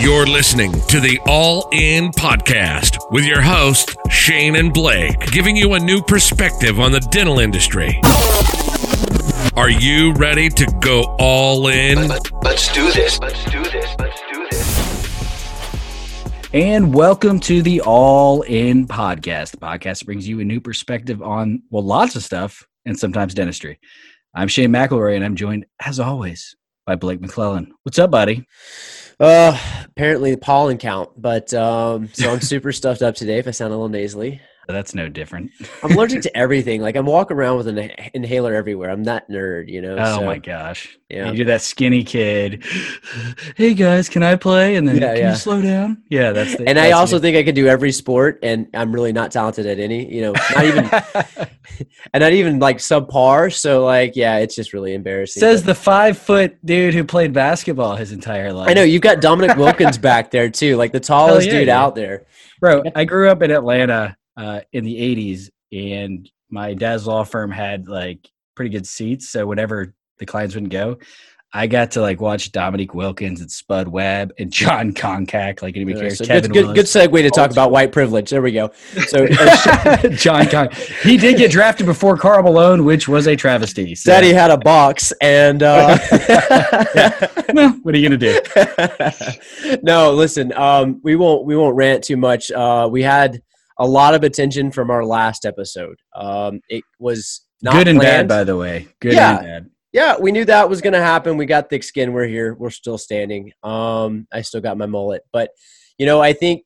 You're listening to the All In Podcast with your hosts, Shane and Blake, giving you a new perspective on the dental industry. Are you ready to go all in? Let's do this. Let's do this. Let's do this. And welcome to the All In Podcast. The podcast brings you a new perspective on, well, lots of stuff and sometimes dentistry. I'm Shane McElroy, and I'm joined, as always, by Blake McClellan. What's up, buddy? Uh, apparently the pollen count, but um, so I'm super stuffed up today. If I sound a little nasally, That's no different. I'm allergic to everything. Like I'm walking around with an inhaler everywhere. I'm that nerd, you know. Oh so, my gosh. Yeah. You do that skinny kid. Hey guys, can I play? And then Yeah, can yeah. you slow down? Yeah, that's the, And I also think I could do every sport, and I'm really not talented at any. You know, not even, and not even like subpar. So like, yeah, it's just really embarrassing. says but- the five foot dude who played basketball his entire life. I know you've got Dominique Wilkins back there too, like the tallest yeah, dude. out there. Bro, I grew up in Atlanta uh, in the 80s, and my dad's law firm had like pretty good seats. So whenever the clients wouldn't go, I got to like watch Dominique Wilkins and Spud Webb and Jon Koncak. Like anybody cares. So Kevin good, good, good segue to talk about white privilege. There we go. So, uh, John Con. He did get drafted before Karl Malone, which was a travesty. So, Daddy had a box, and uh, well, what are you gonna do? no, listen. Um, we won't we won't rant too much. Uh, we had a lot of attention from our last episode. Um, it was not Good and bad, by the way. Good Yeah. and bad. Yeah, we knew that was going to happen. We got thick skin. We're here. We're still standing. Um, I still got my mullet, but you know, I think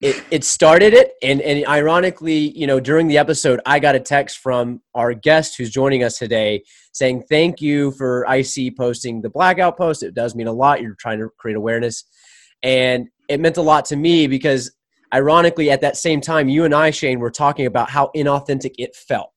it, it started it, and and ironically, you know, during the episode, I got a text from our guest who's joining us today saying thank you for IC posting the blackout post. It does mean a lot. You're trying to create awareness, and it meant a lot to me because ironically, at that same time, you and I, Shane, were talking about how inauthentic it felt.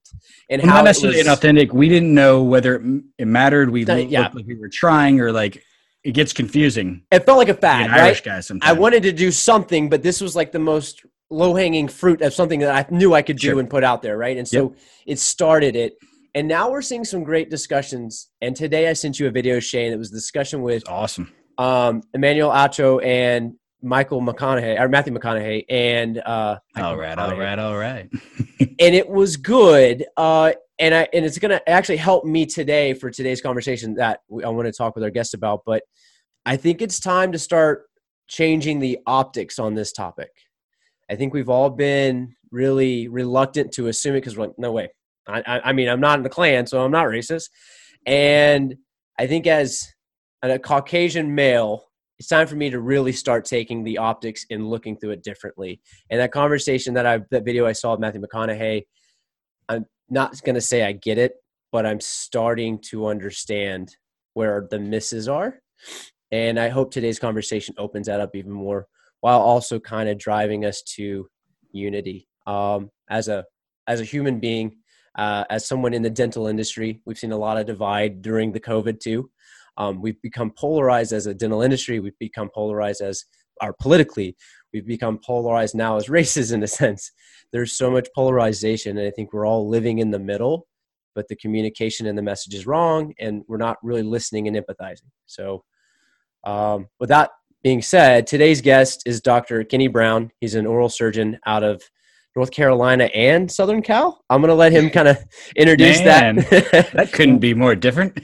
And Well, how not necessarily was- inauthentic. We didn't know whether it, it mattered. We looked yeah. like we were trying, or like it gets confusing. It felt like a fad, right? Irish guy sometimes. I wanted to do something, but this was like the most low hanging fruit of something that I knew I could do Sure. and put out there, right? And so it started it. And now we're seeing some great discussions. And today I sent you a video, Shane. It was a discussion with awesome. um, Emmanuel Acho and Michael McConaughey, or Matthew McConaughey, and uh all right all right all right and it was good. Uh, and I and it's gonna actually help me today for today's conversation that we, I want to talk with our guest about. But I think it's time to start changing the optics on this topic. I think we've all been really reluctant to assume it because we're like, no way. I, I, I mean, I'm not in the Klan, so I'm not racist. And I think as a Caucasian male, it's time for me to really start taking the optics and looking through it differently. And that conversation that I, that video I saw of Matthew McConaughey, I'm not to say I get it, but I'm starting to understand where the misses are. And I hope today's conversation opens that up even more while also kind of driving us to unity. Um, as a as a human being, uh, as someone in the dental industry, we've seen a lot of divide during the COVID too. Um, we've become polarized as a dental industry. We've become polarized as our politically. We've become polarized now as races in a sense. There's so much polarization, and I think we're all living in the middle. But the communication and the message is wrong, and we're not really listening and empathizing. So, um, with that being said, today's guest is Dr. Kenny Brown. He's an oral surgeon out of North Carolina and Southern Cal. I'm going to let him kind of introduce Man, that. That couldn't be more different.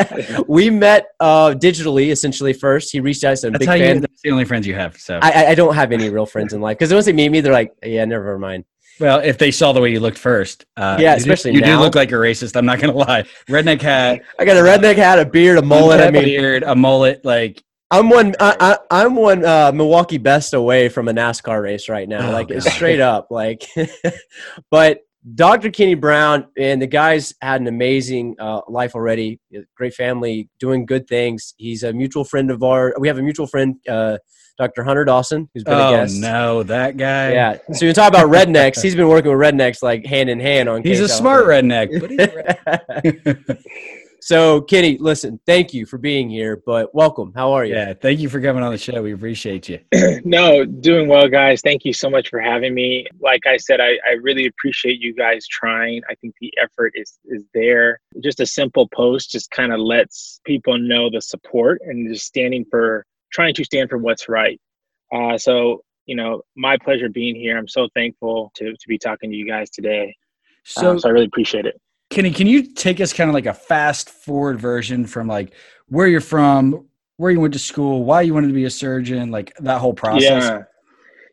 we met uh, digitally essentially first. He reached out said, That's "Big how you. fan." That's the only friends you have. So, I, I- don't have any real friends in life because once they meet me, they're like, "Yeah, never mind." well, if they saw the way you looked first, uh, Yeah, you do- especially you now. do look like a racist. I'm not gonna lie. Redneck hat, I got a redneck hat, a beard, a mullet. I mean, beard, a mullet. Like I'm one. I, I, I'm one uh, Milwaukee best away from a NASCAR race right now. Oh, like God. straight up. Like, but Dr. Kenny Brown and the guys had an amazing uh, life already. Great family, doing good things. He's a mutual friend of our. We have a mutual friend, uh, Dr. Hunter Dawson, who's been a oh guest. no, that guy. Yeah. So you talk about rednecks. He's been working with rednecks like hand in hand on. he's a smart redneck. But he's a red- so Kenny, listen, thank you for being here, but welcome. How are you? yeah, thank you for coming on the show. We appreciate you. no, doing well, guys. Thank you so much for having me. Like I said, I, I really appreciate you guys trying. I think the effort is is there. Just a simple post just kind of lets people know the support and just standing for trying to stand for what's right. Uh, so you know, my pleasure being here. I'm so thankful to to be talking to you guys today. So, Um, so I really appreciate it. Kenny, can you take us kind of like a fast forward version from like where you're from, where you went to school, why you wanted to be a surgeon, like that whole process? Yeah.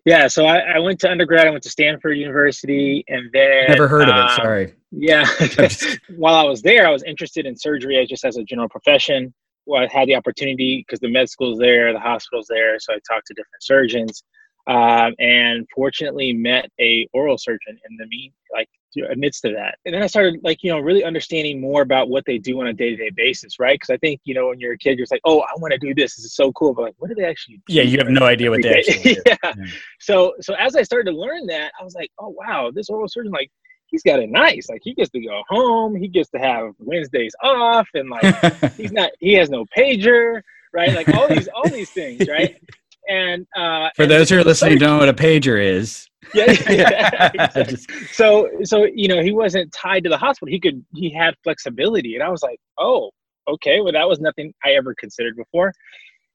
Yeah, so I, I went to undergrad. I went to Stanford University, and then Never heard of it. um, Sorry. Yeah. While I was there, I was interested in surgery just as a general profession. Well, I had the opportunity because the med school's there, the hospital's there, so I talked to different surgeons, um, and fortunately met a oral surgeon in the mean like amidst of that. And then I started like you know really understanding more about what they do on a day to day basis, right? Because I think you know when you're a kid, you're just like, oh, I want to do this. This is so cool, but like, what do they actually? do Yeah, you have no idea what they actually do. yeah. Yeah. So so as I started to learn that, I was like, oh wow, this oral surgeon like he's got it nice. Like he gets to go home, he gets to have Wednesdays off, and like he's not he has no pager, right? Like all these all these things, right? And uh For and those who are listening, surgeon- don't know what a pager is. yeah, yeah, exactly. So so you know he wasn't tied to the hospital. He could he had flexibility and i was like oh okay well that was nothing i ever considered before.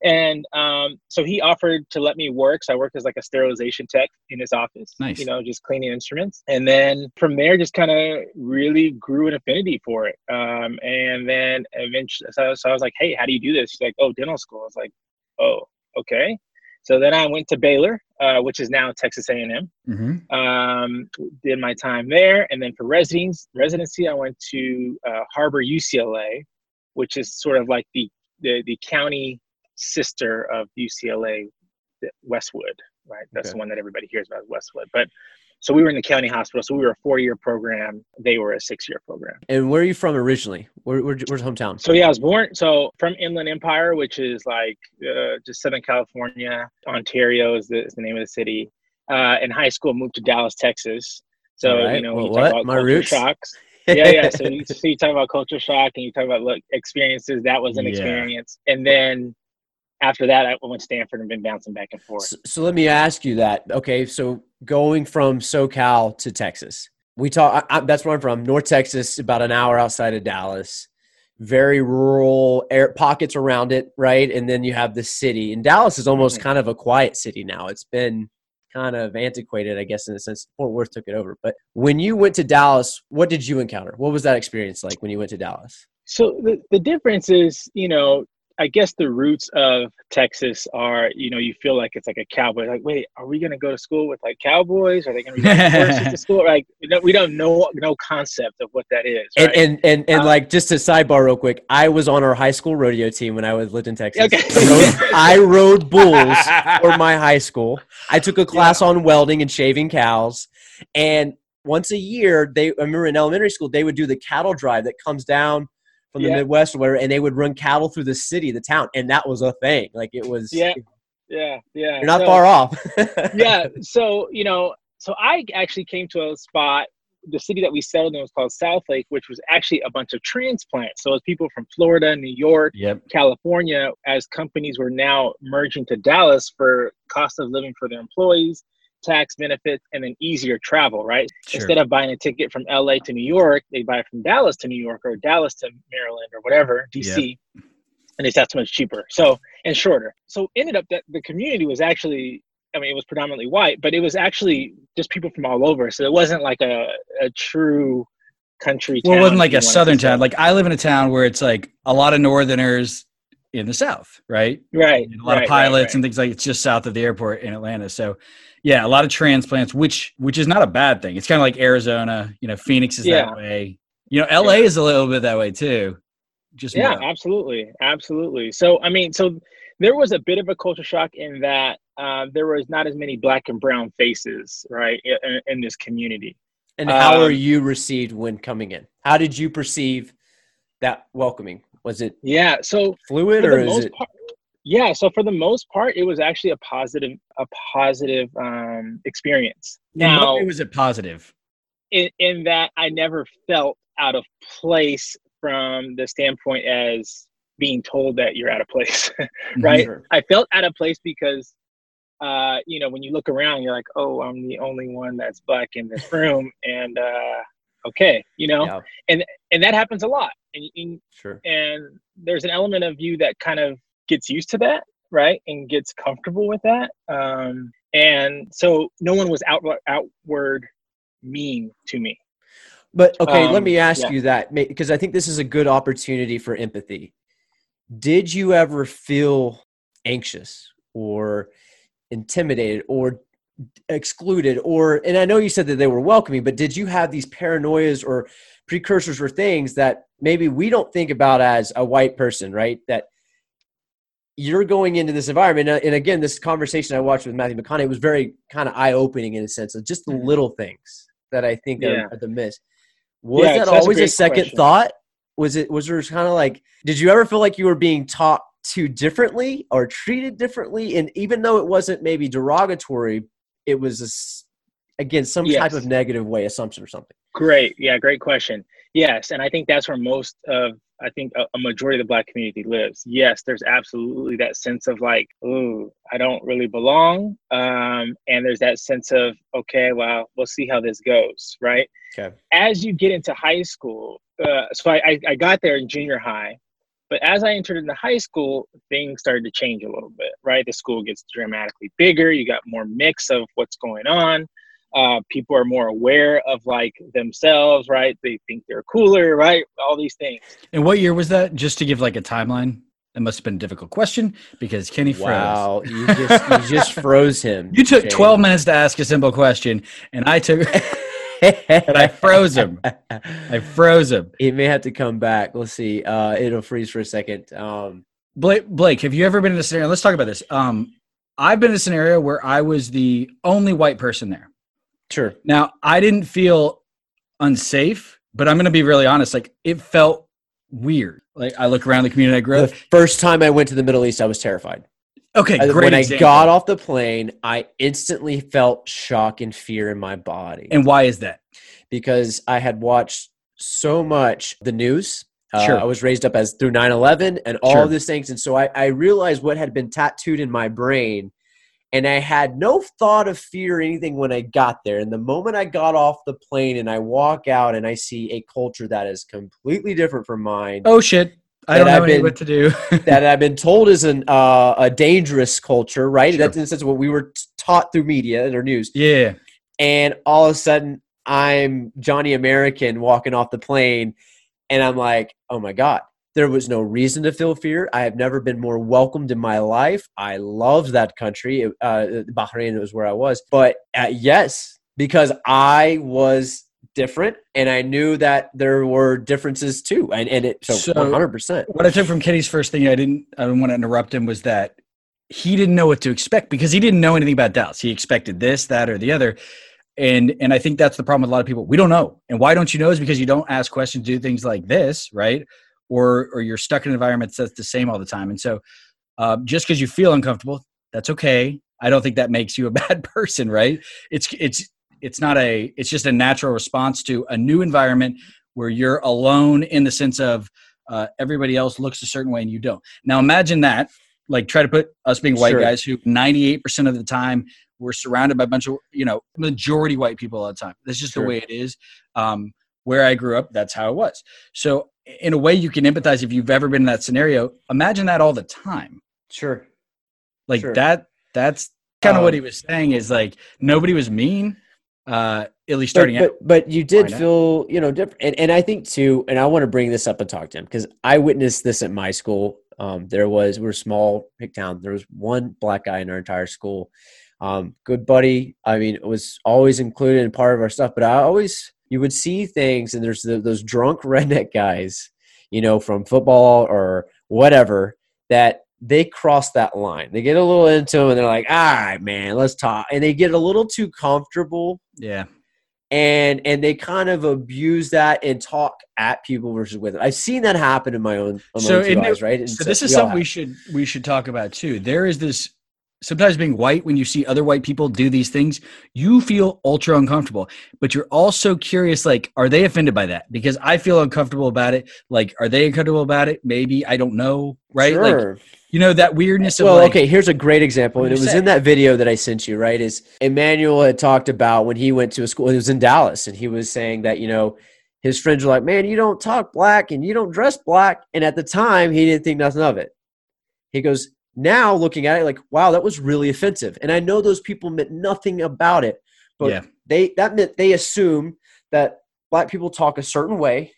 And um, so he offered to let me work. So i worked as like a sterilization tech in his office Nice. you know just cleaning instruments. And then from there just kind of really grew an affinity for it. Um, and then eventually so, so i was like hey how do you do this? She's like oh dental school. I was like oh okay so then i went to baylor uh, which is now texas a&m Mhm. um, did my time there, and then for residence residency, I went to uh, Harbor UCLA, which is sort of like the the, the county sister of UCLA, Westwood, right? That's Okay. the one that everybody hears about, Westwood. But so we were in the county hospital, so we were a four year program. They were a six year program. And where are you from originally? Where, where, where's hometown? So yeah, I was born so from Inland Empire, which is like uh, just Southern California. Ontario is the, is the name of the city. Uh, in high school, moved to Dallas, Texas. So right. you know, Well, you what? about My culture roots? shocks. yeah, yeah. So you, so you talk about culture shock, and you talk about look experiences. That was an Yeah. experience, and then after that, I went to Stanford and been bouncing back and forth. So, so let me ask you that. Okay, so going from SoCal to Texas, we talk. I, I, that's where I'm from, North Texas, about an hour outside of Dallas. Very rural air pockets around it, right? And then you have the city. And Dallas is almost Mhm. kind of a quiet city now. It's been kind of antiquated, I guess, in a sense. Fort Worth took it over. But when you went to Dallas, what did you encounter? What was that experience like when you went to Dallas? So the, the difference is, you know, I guess the roots of Texas are, you know, you feel like it's like a cowboy. Like, wait, are we going to go to school with like cowboys? Are they going to be like horses to school? Like, we don't, we don't know no concept of what that is. And Right? and and, and Uh, like just to sidebar real quick, I was on our high school rodeo team when I was lived in Texas. Okay. I, rode, I rode bulls for my high school. I took a class on welding and shaving cows, and once a year, they I remember in elementary school they would do the cattle drive that comes down from the Yeah. Midwest or whatever, and they would run cattle through the city, the town, and that was a thing. Like it was. Yeah. yeah, yeah. You're not So- far off. yeah. So, you know, so I actually came to a spot, the city that we settled in was called Southlake, which was actually a bunch of transplants. So it was people from Florida, New York, Yep. California, as companies were now merging to Dallas for cost of living for their employees, tax benefits, and then easier travel, right? Sure. Instead of buying a ticket from LA to New York, they buy it from Dallas to New York or Dallas to Maryland or whatever, DC. And it's that much cheaper. So and shorter. So ended up that the community was actually I mean it was predominantly white, but it was actually just people from all over. So it wasn't like a, a true country Well, it wasn't like a southern town. Like I live in a town where it's like a lot of northerners in the south, right? right. And a lot right, of pilots right, and things like it's just south of the airport in Atlanta. So yeah, a lot of transplants, which which is not a bad thing. It's kind of like Arizona, you know, Phoenix is Yeah. that way. You know, LA Yeah. is a little bit that way too. Just yeah more. absolutely absolutely so i mean so there was a bit of a culture shock in that uh, there was not as many black and brown faces right in, in this community and how are Um, you received when coming in? How did you perceive that welcoming? Was it yeah so fluid or is it? part yeah so for the most part it was actually a positive a positive um experience In now way was it positive? in, in that i never felt out of place from the standpoint as being told that you're out of place right Sure. I felt out of place because, uh, you know, when you look around, you're like, oh, I'm the only one that's black in this room, and uh, okay, you know, Yeah, and that happens a lot, and, and sure. and there's an element of you that kind of gets used to that, right, and gets comfortable with that. Um, and so no one was outward outward mean to me. But okay, let Um, me ask yeah. you that because I think this is a good opportunity for empathy. Did you ever feel anxious or intimidated or excluded or and I know you said that they were welcoming, but did you have these paranoias or precursors or things that maybe we don't think about as a white person, right? That you're going into this environment, and again, this conversation I watched with Matthew McConaughey was very kind of eye-opening in a sense of just the Mhm. little things that I think Yeah. are, are the miss. Was Yeah, that that's a always a, second question. thought? Was it was there kind of like did you ever feel like you were being taught to differently or treated differently? And even though it wasn't maybe derogatory, it was a again some type of negative way assumption or something. Great. Yeah, great question. Yes, and I think that's where most of I think a, a majority of the black community lives. Yes, there's absolutely that sense of like, ooh, I don't really belong. Um, and there's that sense of, okay, well, we'll see how this goes, right? Okay. As you get into high school, uh, so I, I, I got there in junior high, but as I entered into high school, things started to change a little bit, right? The school gets dramatically bigger. You got more mix of what's going on uh, people are more aware of like themselves, right? They think they're cooler, right? All these things. And what year was that? Just to give like a timeline. That must have been a difficult question because Kenny froze. Wow, you just you just froze him. You took Shane. 12 minutes to ask a simple question, and I took and I froze him. I froze him. He may have to come back. Let's see. Uh, it'll freeze for a second. Um, Blake, Blake, have you ever been in a scenario? Let's talk about this. Um, I've been in a scenario where I was the only white person there. Sure. Now, I didn't feel unsafe, but I'm going to be really honest. Like, it felt weird. Like, I look around the community I grew up. The first time I went to the Middle East, I was terrified. Okay, great. when I got off the plane, I instantly felt shock and fear in my body and why is that? because I had watched so much the news. Uh, Sure. I was raised up as through 9-11 and all Sure. these things. And so I, I realized what had been tattooed in my brain. And I had no thought of fear or anything when I got there. And the moment I got off the plane and I walk out and I see a culture that is completely different from mine, Oh shit! I don't know I've been- what to do. that I've been told is an uh, a dangerous culture, right? Sure. That's in the sense of what we were taught through media and our news. yeah, And all of a sudden, I'm Johnny American walking off the plane, and I'm like, oh my god. There was no reason to feel fear. I have never been more welcomed in my life. I loved that country. It- Uh, Bahrain was where I was. But uh, yes, because I was different and I knew that there were differences too. And, and it, so, So- 100%. what I took from Kenny's first thing, I didn't, I didn't want to interrupt him, was that he didn't know what to expect because he didn't know anything about Dallas. He expected this, that, or the other, and and I think that's the problem with a lot of people. We don't know, and why don't you know is because you don't ask questions, do things like this, right? Or or you're stuck in an environment that's the same all the time, and so uh, just because you feel uncomfortable, that's okay. I don't think that makes you a bad person, right? It's it's it's not a it's just a natural response to a new environment where you're alone in the sense of uh, everybody else looks a certain way and you don't. Now imagine that. Like try to put us being white Sure. guys who 98% of the time we're surrounded by a bunch of you know majority white people all the time. That's just Sure. the way it is. Um, where I grew up, that's how it was. So in a way, you can empathize if you've ever been in that scenario. Imagine that all the time. Sure. Like Sure. that. That's kind of what Um, he was saying. Is like nobody was mean. Uh, at least but, starting out. but, but you did feel you know different and, and i think too and i want to bring this up and talk to him because i witnessed this at my school um, there was we're a small hick town there was one black guy in our entire school um, good buddy i mean it was always included in part of our stuff but i always you would see things and there's the, those drunk redneck guys you know from football or whatever that they cross that line they get a little into them and they're like all right man let's talk and they get a little too comfortable yeah. and and they kind of abuse that and talk at people versus with it. I've seen that happen in my own, on my So own two in the- eyes, right? And so this is something we should we should talk about too. There is this sometimes being white when you see other white people do these things, you feel ultra uncomfortable, but you're also curious like are they offended by that? Because I feel uncomfortable about it. Like are they uncomfortable about it? Maybe I don't know, right? Like Sure. you know that weirdness of well, like, okay. Here's a great example, and it was say? in that video that I sent you. Right? Is Emmanuel had talked about when he went to a school. He was in Dallas, and he was saying that you know his friends were like, "Man, you don't talk black and you don't dress black." And at the time, he didn't think nothing of it. He goes, now looking at it like wow that was really offensive and i know those people meant nothing about it but Yeah. they that meant they assume that black people talk a certain way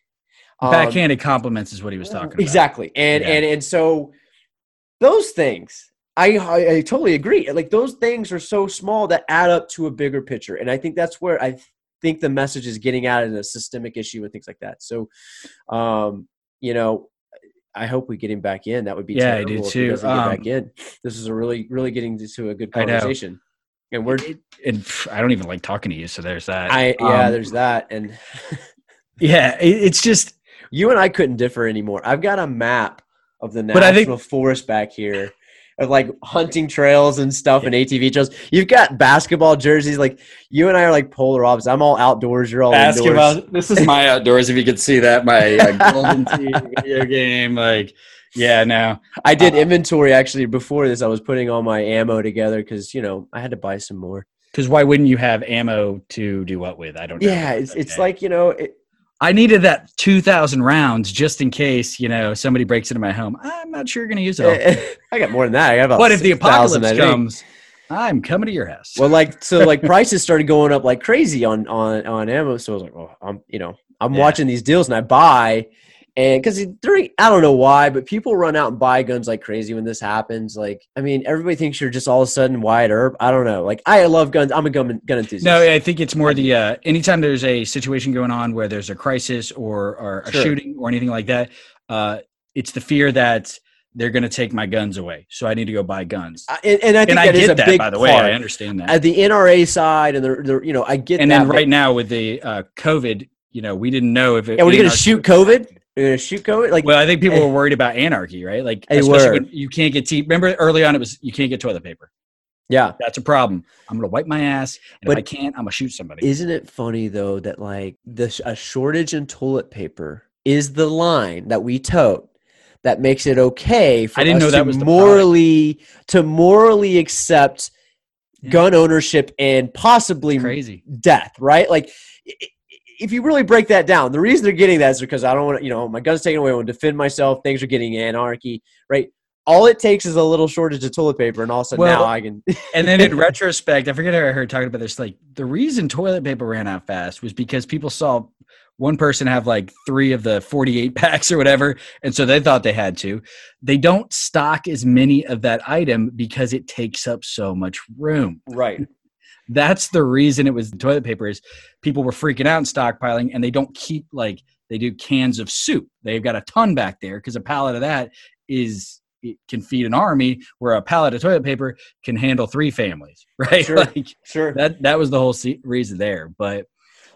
Um, Backhanded compliments is what he was talking about. exactly and Yeah. and and so those things I, I i totally agree like those things are so small that add up to a bigger picture and i think that's where i think the message is getting at in a systemic issue and things like that so um you know I hope we get him back in. That would be Yeah, I do terrible if too. get back Um, in. This is a really, really getting to a good conversation. And we're, It- and I don't even like talking to you, so there's that. I yeah, Um, there's that, and yeah, it, it's just you and I couldn't differ anymore. I've got a map of the But I national think- forest back here of like hunting trails and stuff and ATV trails. You've got basketball jerseys. Like you and I are like polar opposites. I'm all outdoors. You're all basketball. indoors. This is my outdoors. If you could see that, my uh, Golden Tee video game. Like, yeah, no, I did Uh, inventory actually before this. I was putting all my ammo together because you know I had to buy some more. because why wouldn't you have ammo to do what with? I don't. know. Yeah, it's it's like you know it, I needed that two thousand rounds just in case you know somebody breaks into my home. I'm not sure you're going to use it. I got more than that. I got about. But if the apocalypse comes, I'm coming to your house. well, like so, like prices started going up like crazy on on on ammo. So I was like, oh, I'm you know I'm Yeah. watching these deals and I buy, and because during I don't know why, but people run out and buy guns like crazy when this happens. Like, I mean, everybody thinks you're just all of a sudden Wyatt Earp. I don't know. Like, I love guns. I'm a gun gun enthusiast. No, I think it's more the uh, anytime there's a situation going on where there's a crisis or, or a Sure. shooting or anything like that, uh, it's the fear that they're going to take my guns away. So I need to go buy guns. I- and, and I think and I that is get a that, big by the way. part. I understand that. At the NRA side, and the, the you know, I get and that. then right now with the uh, COVID, you know, we didn't know if it. Yeah, what are gonna shoot COVID? Happening. You're gonna shoot COVID? Like, Well, I think people Eh. were worried about anarchy, right? Like, especially you can't get tea. Remember early on, it was you can't get toilet paper. yeah. That's a problem. I'm gonna wipe my ass, and But- if I can't, I'm gonna shoot somebody. Isn't it funny though that like the a shortage in toilet paper is the line that we tote that makes it okay for I didn't us know that to was morally to morally accept Yeah. gun ownership and possibly Crazy. death, right? Like i- i- if you really break that down, the reason they're getting that is because I don't want to, you know, my gun's taken away, I want to defend myself, things are getting anarchy, right? All it takes is a little shortage of toilet paper, and all of a sudden Well, now I can. And then in retrospect, I forget how I heard talking about this. Like the reason toilet paper ran out fast was because people saw one person have like three of the 48 packs or whatever. And so they thought they had to. They don't stock as many of that item because it takes up so much room. right. That's the reason it was toilet paper is people were freaking out and stockpiling and they don't keep like they do cans of soup. They've got a ton back there because a pallet of that is it can feed an army where a pallet of toilet paper can handle three families, right? Sure. Like Sure. that that was the whole se- reason there. But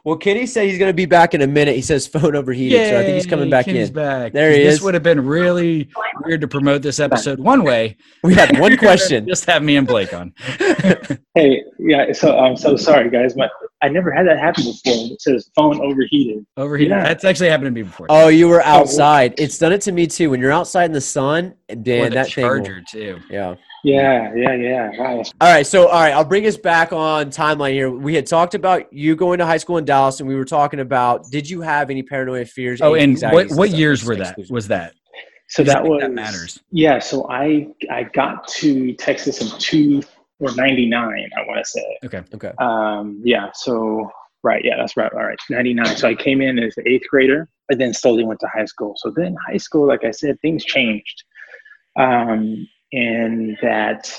Well, Kenny said he's going to be back in a minute. He says phone overheated, so I think he's coming back Kenny's in. Back. There he this is. This would have been really weird to promote this episode one way. We had one question. Just have me and Blake on. Hey, yeah. So I'm so sorry, guys. My I never had that happen before. It says phone overheated. Overheated. Yeah. That's actually happened to me before. Oh, you were oh, outside. It's done it to me too. When you're outside in the sun, or Dan, the that thing. will- charger too. yeah. Yeah, yeah, yeah. Wow. All right. So, all right, I'll bring us back on timeline here. We had talked about you going to high school in Dallas, and we were talking about did you have any paranoid fears? Oh, and what what stuff? years were that? Was that? So Because that was that matters. Yeah. So I I got to Texas in two or ninety nine. I want to say. Okay. Okay. Um, yeah. So right. Yeah, that's right. All right. Ninety nine. So I came in as an eighth grader, and then slowly went to high school. So then high school, like I said, things changed, um, and that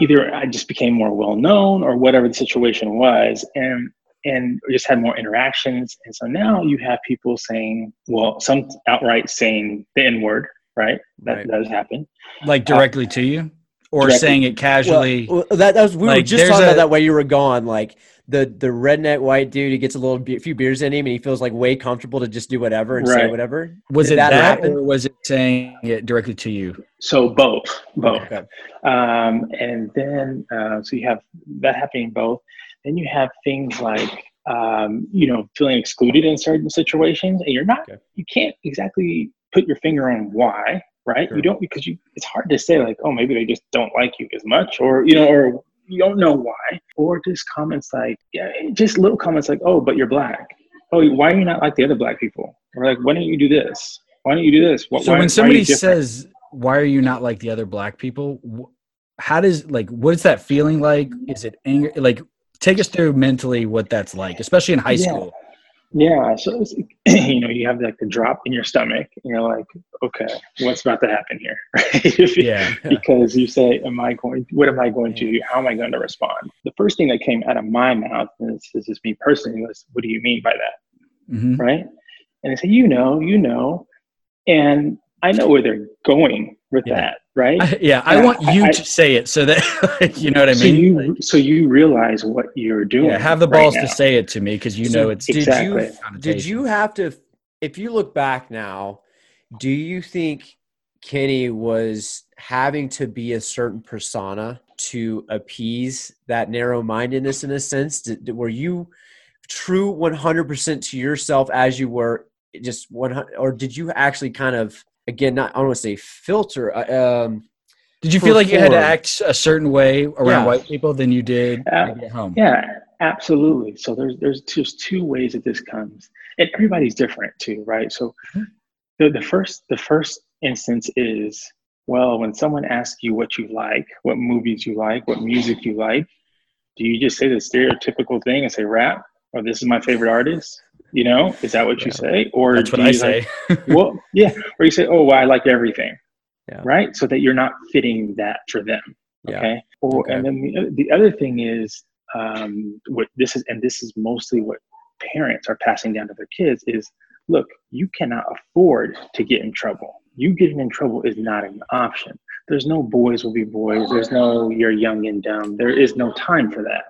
either I just became more well known or whatever the situation was, and and just had more interactions. And so now you have people saying, well, some outright saying the N word, right? That Right. does happen. Like uh, directly to you, or directly- saying it casually? Well, well, that, that was we were just there's talking about that way you were gone. Like the the redneck white dude, he gets a little be- few beers in him, and he feels like way comfortable to just do whatever and say whatever. was Did it that, happen? or was it saying it directly to you? So both, both. Okay. Um, and then, uh, so you have that happening both. Then you have things like, um, you know, feeling excluded in certain situations, and you're not, Okay. you can't exactly put your finger on why, right? Sure. You don't because you. It's hard to say like, oh, maybe they just don't like you as much, or you know, or you don't know why, or just comments like, yeah, just little comments like, oh, but you're black. Oh, why are you not like the other black people? Or like, why don't you do this? Why don't you do this? Wh- So why- when somebody says why are you not like the other black people? How does like what is that feeling like? Is it anger? Like, take us through mentally what that's like, especially in high Yeah. school. Yeah, so it's, you know, you have like the drop in your stomach, and you're like, okay, what's about to happen here, right? Yeah, because you say, "Am I going? What am I going to do? How am I going to respond?" The first thing that came out of my mouth, and this, this is me personally, was, "What do you mean by that?" hmm Right? And I say, "You know, you know," and I know where they're going with Yeah. that, right? I, yeah. I Yeah, want you I- I- to say it so that you know what I so mean. you, Like, so you realize what you're doing. yeah, have the balls now. to say it to me because you know it's did Exactly. you did you have to if you look back now do you think kenny was having to be a certain persona to appease that narrow-mindedness in a sense did, did- were you true 100% to yourself as you were just 100 or did you actually kind of again not i don't want to say filter uh, um Did you feel like you had to act a certain way around Yeah. white people than you did Yeah. maybe at home? Yeah, absolutely. So there's there's just two ways that this comes, and everybody's different too, right? So Mhm. the the first the first instance is well, when someone asks you what you like, what movies you like, what music you like, do you just say the stereotypical thing and say rap or this is my favorite artist? You know, is that what you say? Or That's what do I you say. like- well, yeah, or you say, oh, well, I like everything, Yeah. right? So that you're not fitting that for them. yeah Okay. Or Okay. and then the, the other thing is um, what this is, and this is mostly what parents are passing down to their kids is, look, you cannot afford to get in trouble. You getting in trouble is not an option. There's no boys will be boys. There's no you're young and dumb. There is no time for that,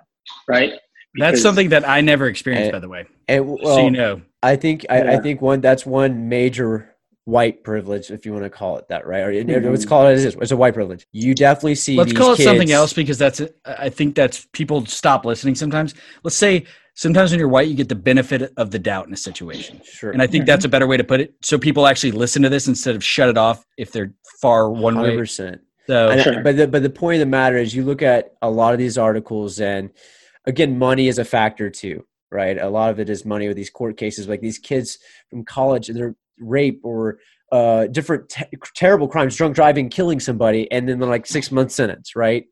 right? That's something that I never experienced, Eh, by the way. and so you know. I think I, I think one that's one major white privilege, if you want to call it that, right? Or Mhm. let's call it as it is. It's a white privilege. You definitely see. Let's these call it something else because that's I think that's people stop listening sometimes. Let's say sometimes when you're white, you get the benefit of the doubt in a situation. Sure. And I think that's a better way to put it. So people actually listen to this instead of shut it off if they're far one hundred way. percent. So And- Sure. But the, but the point of the matter is, you look at a lot of these articles, and again, money is a factor too, right? A lot of it is money with these court cases, like these kids from college, they're rape or uh, different te- terrible crimes, drunk driving, killing somebody, and then they're like six month sentence, right?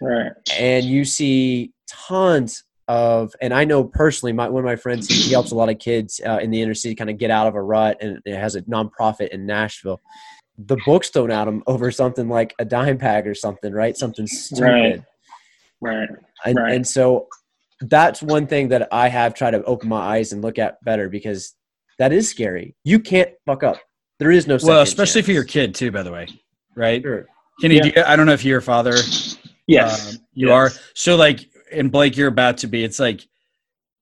right. and you see tons of and i know personally my one of my friends he, he helps a lot of kids uh, in the inner city kind of get out of a rut and it has a nonprofit in nashville the book's thrown at him over something like a dime bag or something right something stupid Right. Right. and, Right. and so that's one thing that i have tried to open my eyes and look at better because that is scary you can't fuck up there is no well, second especially for your kid too, by the way. Right? Sure. Kenny, Yeah. do you, I don't know if you're a father. Yes. Um, you Yes. are. So like and Blake, you're about to be. It's like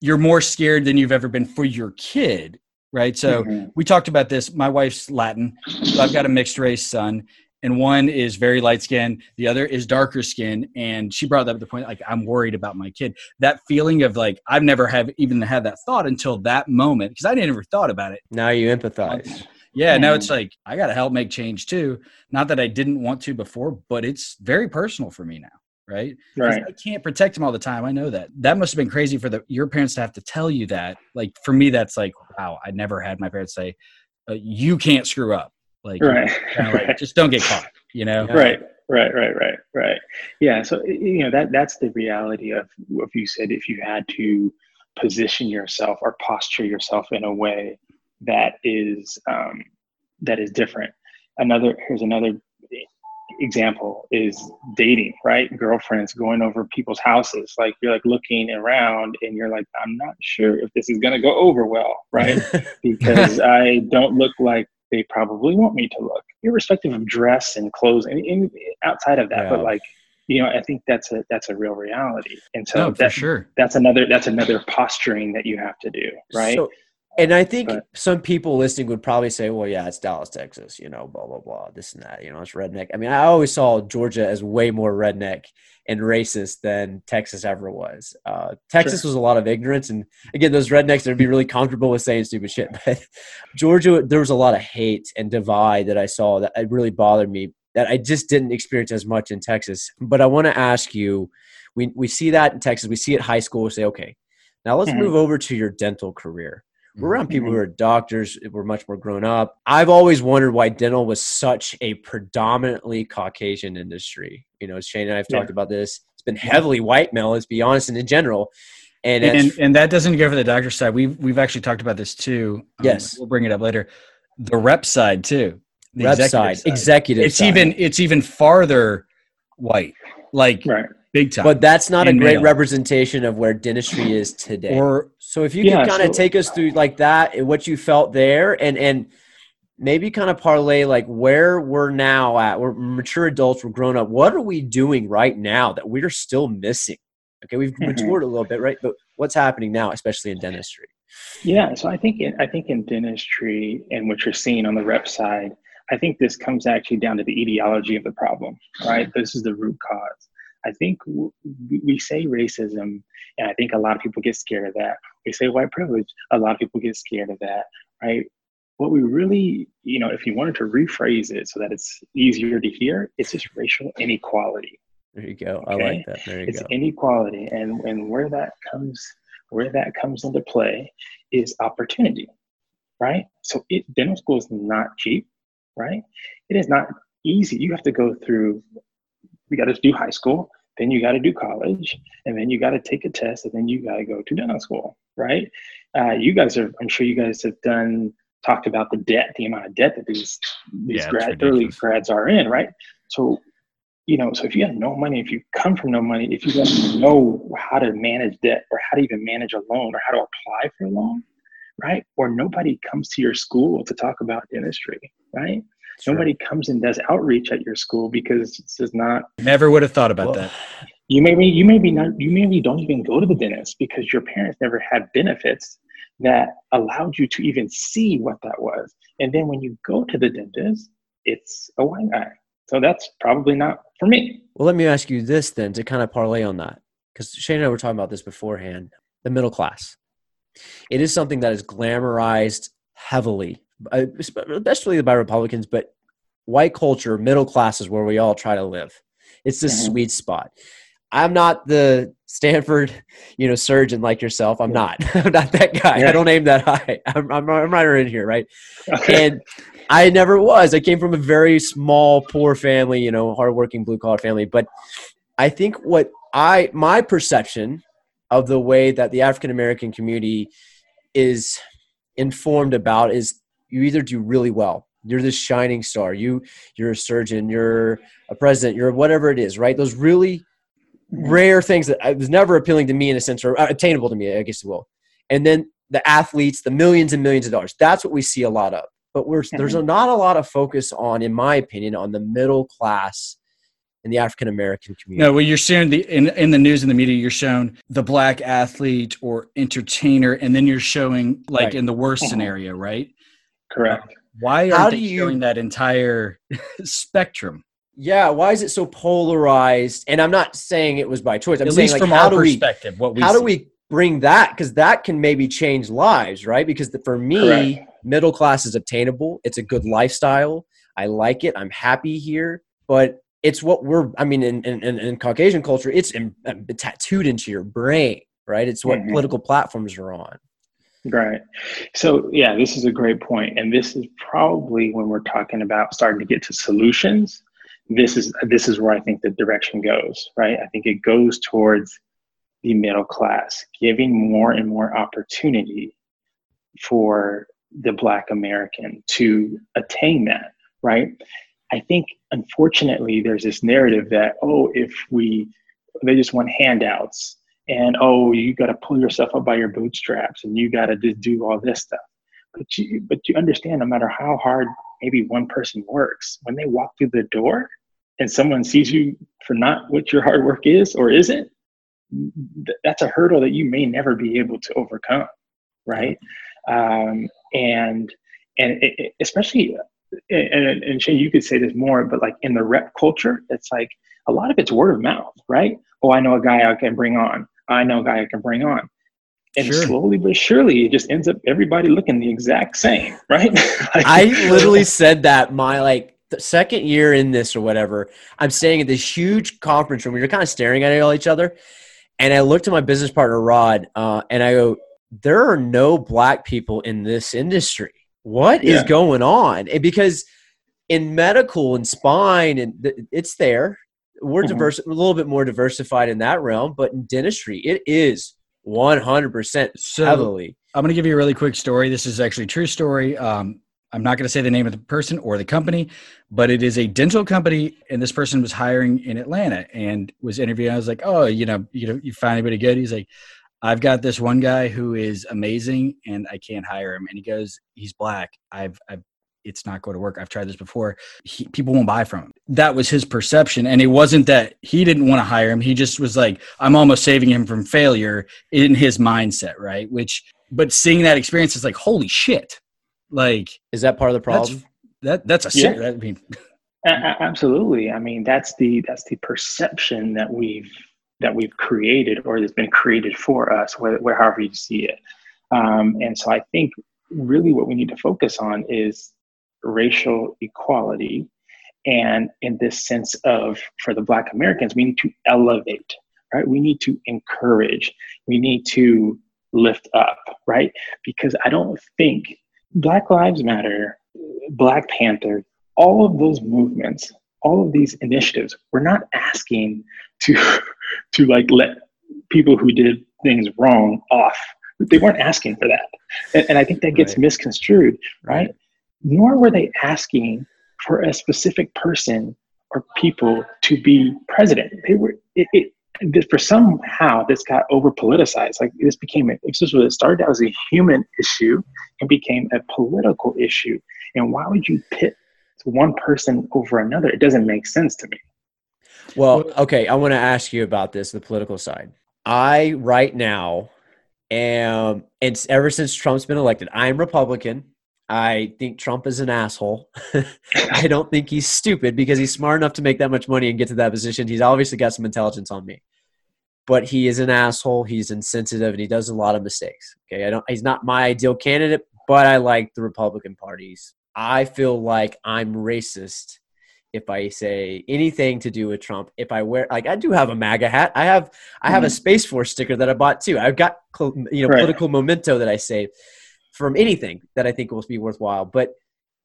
you're more scared than you've ever been for your kid, right? So Mhm. we talked about this. My wife's Latin, so I've got a mixed race son, and one is very light skin the other is darker skin. And she brought up the point like I'm worried about my kid. That feeling of like I've never have even had that thought until that moment because I never thought about it. now you empathize Yeah, now it's like I got to help make change too. Not that I didn't want to before, but it's very personal for me now, right? 'Cause Right. I can't protect him all the time. I know that. That must have been crazy for the your parents to have to tell you that. Like for me, that's like wow. I never had my parents say, uh, "You can't screw up." Like, Right. like, right. just don't get caught. You know? Right right right right right yeah so you know that that's the reality of if you said if you had to position yourself or posture yourself in a way that is um, that is different another here's another example is dating right girlfriends going over people's houses like you're like looking around and you're like i'm not sure if this is going to go over well right because I don't look like they probably want me to look, irrespective of dress and clothes and, and outside of that. Yeah. But like, you know, I think that's a that's a real reality. And so No, for that, sure. that's another that's another posturing that you have to do, right? So, and I think But- some people listening would probably say, "Well, yeah, it's Dallas, Texas, you know, blah blah blah, this and that, you know, it's redneck." I mean, I always saw Georgia as way more redneck and racist than Texas ever was. Uh, Texas was a lot of ignorance, and again, those rednecks that'd be really comfortable with saying stupid shit. But Georgia, there was a lot of hate and divide that I saw that really bothered me. That I just didn't experience as much in Texas. But I want to ask you, we we see that in Texas, we see it high school. We say, okay, now let's Mhm. move over to your dental career we're around people who are doctors we're much more grown up i've always wondered why dental was such a predominantly caucasian industry you know shane and i've talked Yeah. about this it's been heavily white male let's be honest and in general and, and, it's- and that doesn't go for the doctor side. We've we've actually talked about this too. Um, Yes. we'll bring it up later. The rep side too. The rep executive side, executive It's side. even it's even farther white, like Right. Big time. but that's not a great male. representation of where dentistry is today or So if you Yeah, could kind of so- take us through like that and what you felt there and and maybe kind of parlay like where we're now at, we're mature adults, we're grown up. What are we doing right now that we're still missing? Okay, we've Mhm. matured a little bit, right? But what's happening now, especially in dentistry? Yeah, so I think in, I think in dentistry and what you're seeing on the rep side, I think this comes actually down to the etiology of the problem, right? This is the root cause. I think w- we say racism, and I think a lot of people get scared of that. We say white privilege, a lot of people get scared of that, right? What we really, you know, if you wanted to rephrase it so that it's easier to hear, it's just racial inequality There you go. I like that. There you it's go. inequality and and where that comes where that comes into play is opportunity right so it dental school is not cheap right it is not easy you have to go through We got to do high school then you got to do college and then you got to take a test and then you got to go to dental school right uh, you guys are i'm sure you guys have done talked about the debt the amount of debt that these these Yeah, grad, early grads are in right so you know, so if you have no money, if you come from no money, if you don't know how to manage debt or how to even manage a loan or how to apply for a loan, right? Or nobody comes to your school to talk about dentistry, right? Sure. Nobody comes and does outreach at your school because this is not never would have thought about Well, that. you maybe you maybe not you maybe don't even go to the dentist because your parents never had benefits that allowed you to even see what that was. And then when you go to the dentist, it's a white guy. So that's probably not for me. Well, let me ask you this then to kind of parlay on that. Because Shane and I were talking about this beforehand. The middle class. It is something that is glamorized heavily, especially by Republicans, but white culture, middle class is where we all try to live. It's the Mhm. sweet spot. I'm not the Stanford, you know, surgeon like yourself. I'm not. I'm not that guy. I don't aim that high. I'm, I'm, I'm right in here, right? Okay. and I never was. I came from a very small, poor family, you know, hardworking blue collar family. But I think what I my perception of the way that the African American community is informed about is you either do really well. You're this shining star. You you're a surgeon. You're a president. You're whatever it is, right? Those really rare things that uh, was never appealing to me in a sense, or uh, attainable to me, I guess you will. And then the athletes, the millions and millions of dollars. That's what we see a lot of. But we're, there's a, not a lot of focus on, in my opinion, on the middle class in the African American community. No, well, you're sharing the in in the news and the media. You're showing the black athlete or entertainer, and then you're showing like Right. in the worst Mhm. scenario, right? Correct. Why aren't they you- showing that entire spectrum? Yeah, why is it so polarized? And I'm not saying it was by choice. I'm At saying least like, from how our do we perspective, what we how do we bring that because that can maybe change lives right because the, for me Correct. middle class is obtainable it's a good lifestyle i like it i'm happy here but it's what we're i mean in, in, in in caucasian culture it's in, uh, tattooed into your brain right it's what Mhm. political platforms are on Right. So, yeah, this is a great point, and this is probably when we're talking about starting to get to solutions. This is this is where I think the direction goes. Right. I think it goes towards the middle class, giving more and more opportunity for the Black American to attain that. Right. I think, unfortunately, there's this narrative that oh, if we they just want handouts and oh you got to pull yourself up by your bootstraps and you got to do all this stuff. But you but you understand no matter how hard maybe one person works when they walk through the door and someone sees you for not what your hard work is or isn't th- that's a hurdle that you may never be able to overcome right? Um, and and it, especially and, and Shane, you could say this more but like in the rep culture it's like a lot of it's word of mouth right? Oh i know a guy i can bring on i know a guy i can bring on and Sure. slowly but surely it just ends up everybody looking the exact same right Like- I literally said that my like the second year in this or whatever. I'm staying at this huge conference room. We were kind of staring at all each other, and I looked at my business partner Rod, uh, and I go, there are no black people in this industry. What is Yeah. going on? And because in medical and spine and th- it's there. We're Mhm. diverse, a little bit more diversified in that realm, but in dentistry, it is 100% So heavily. I'm going to give you a really quick story. This is actually a true story. Um, I'm not going to say the name of the person or the company, but it is a dental company, and this person was hiring in Atlanta and was interviewing. I was like, "Oh, you know, you know, you find anybody good?" He's like, "I've got this one guy who is amazing, and I can't hire him." And he goes, "He's black. I've, I've, it's not going to work. I've tried this before. He, people won't buy from him." That was his perception, and it wasn't that he didn't want to hire him. He just was like, "I'm almost saving him from failure." In his mindset, right? Which but seeing that experience is like holy shit like Is that part of the that's problem? that that's a Yeah. ser- i mean A- a- absolutely. I mean, that's the that's the perception that we've that we've created or that's been created for us, where, where however you see it. Um, and so I think really what we need to focus on is racial equality. And in this sense of for the Black Americans, we need to elevate, right? We need to encourage. We need to lift up, right? Because I don't think Black Lives Matter, Black Panther, all of those movements, all of these initiatives, we're not asking to to like let people who did things wrong off. They weren't asking for that, and, and I think that gets Right. misconstrued, right? Nor were they asking for a specific person or people to be president. They were it. it for somehow this got over politicized. Like this became a, this was it started out as a human issue and became a political issue. And why would you pit one person over another? It doesn't make sense to me. Well, okay, I want to ask you about this, the political side. I right now am, and ever since Trump's been elected, I'm Republican. I think Trump is an asshole. I don't think he's stupid because he's smart enough to make that much money and get to that position. He's obviously got some intelligence on me. But he is an asshole. He's insensitive and he does a lot of mistakes. Okay. I don't he's not my ideal candidate, but I like the Republican parties. I feel like I'm racist if I say anything to do with Trump. If I wear like I do have a MAGA hat. I have I have a mm-hmm. Space Force sticker that I bought too. I've got you know Right. political memento that I save from anything that I think will be worthwhile. But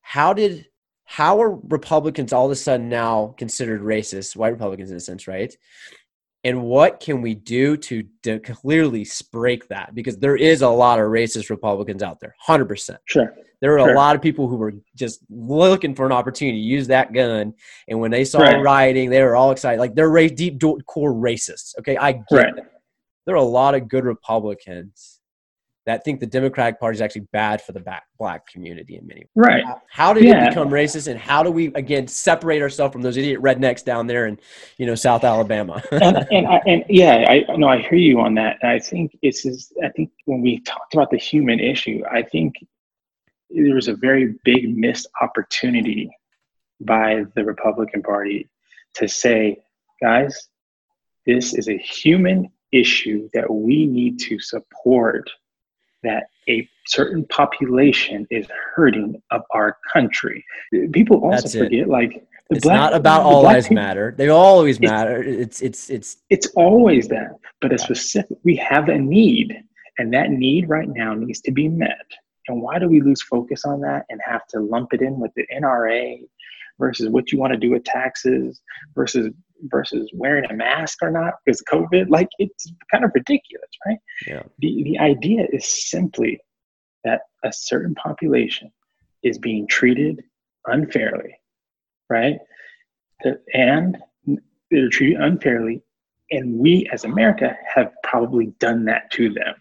how did how are Republicans all of a sudden now considered racist? White Republicans in a sense, right? And what can we do to, to clearly break that? Because there is a lot of racist Republicans out there, hundred percent. Sure. There are Sure. a lot of people who were just looking for an opportunity to use that gun, and when they saw Right. rioting, they were all excited. Like they're ra- deep core racists. Okay, I get Right. that. There are a lot of good Republicans that think the Democratic Party is actually bad for the black black community in many ways. Right. How did Yeah. it become racist, and how do we again separate ourselves from those idiot rednecks down there in you know South Alabama? and and, I, and yeah, I no, I hear you on that. And I think it's just, I think when we talked about the human issue, I think there was a very big missed opportunity by the Republican Party to say, guys, this is a human issue that we need to support. That a certain population is hurting of our country. People also That's it. forget, like the it's black- not about all lives people- matter. They always It's- matter. It's it's it's it's always that but a specific we have a need and that need right now needs to be met and why do we lose focus on that and have to lump it in with the nra versus what you want to do with taxes versus versus wearing a mask or not because covid like it's kind of ridiculous right yeah. the, the idea is simply that a certain population is being treated unfairly, right? And they're treated unfairly, and we as America have probably done that to them,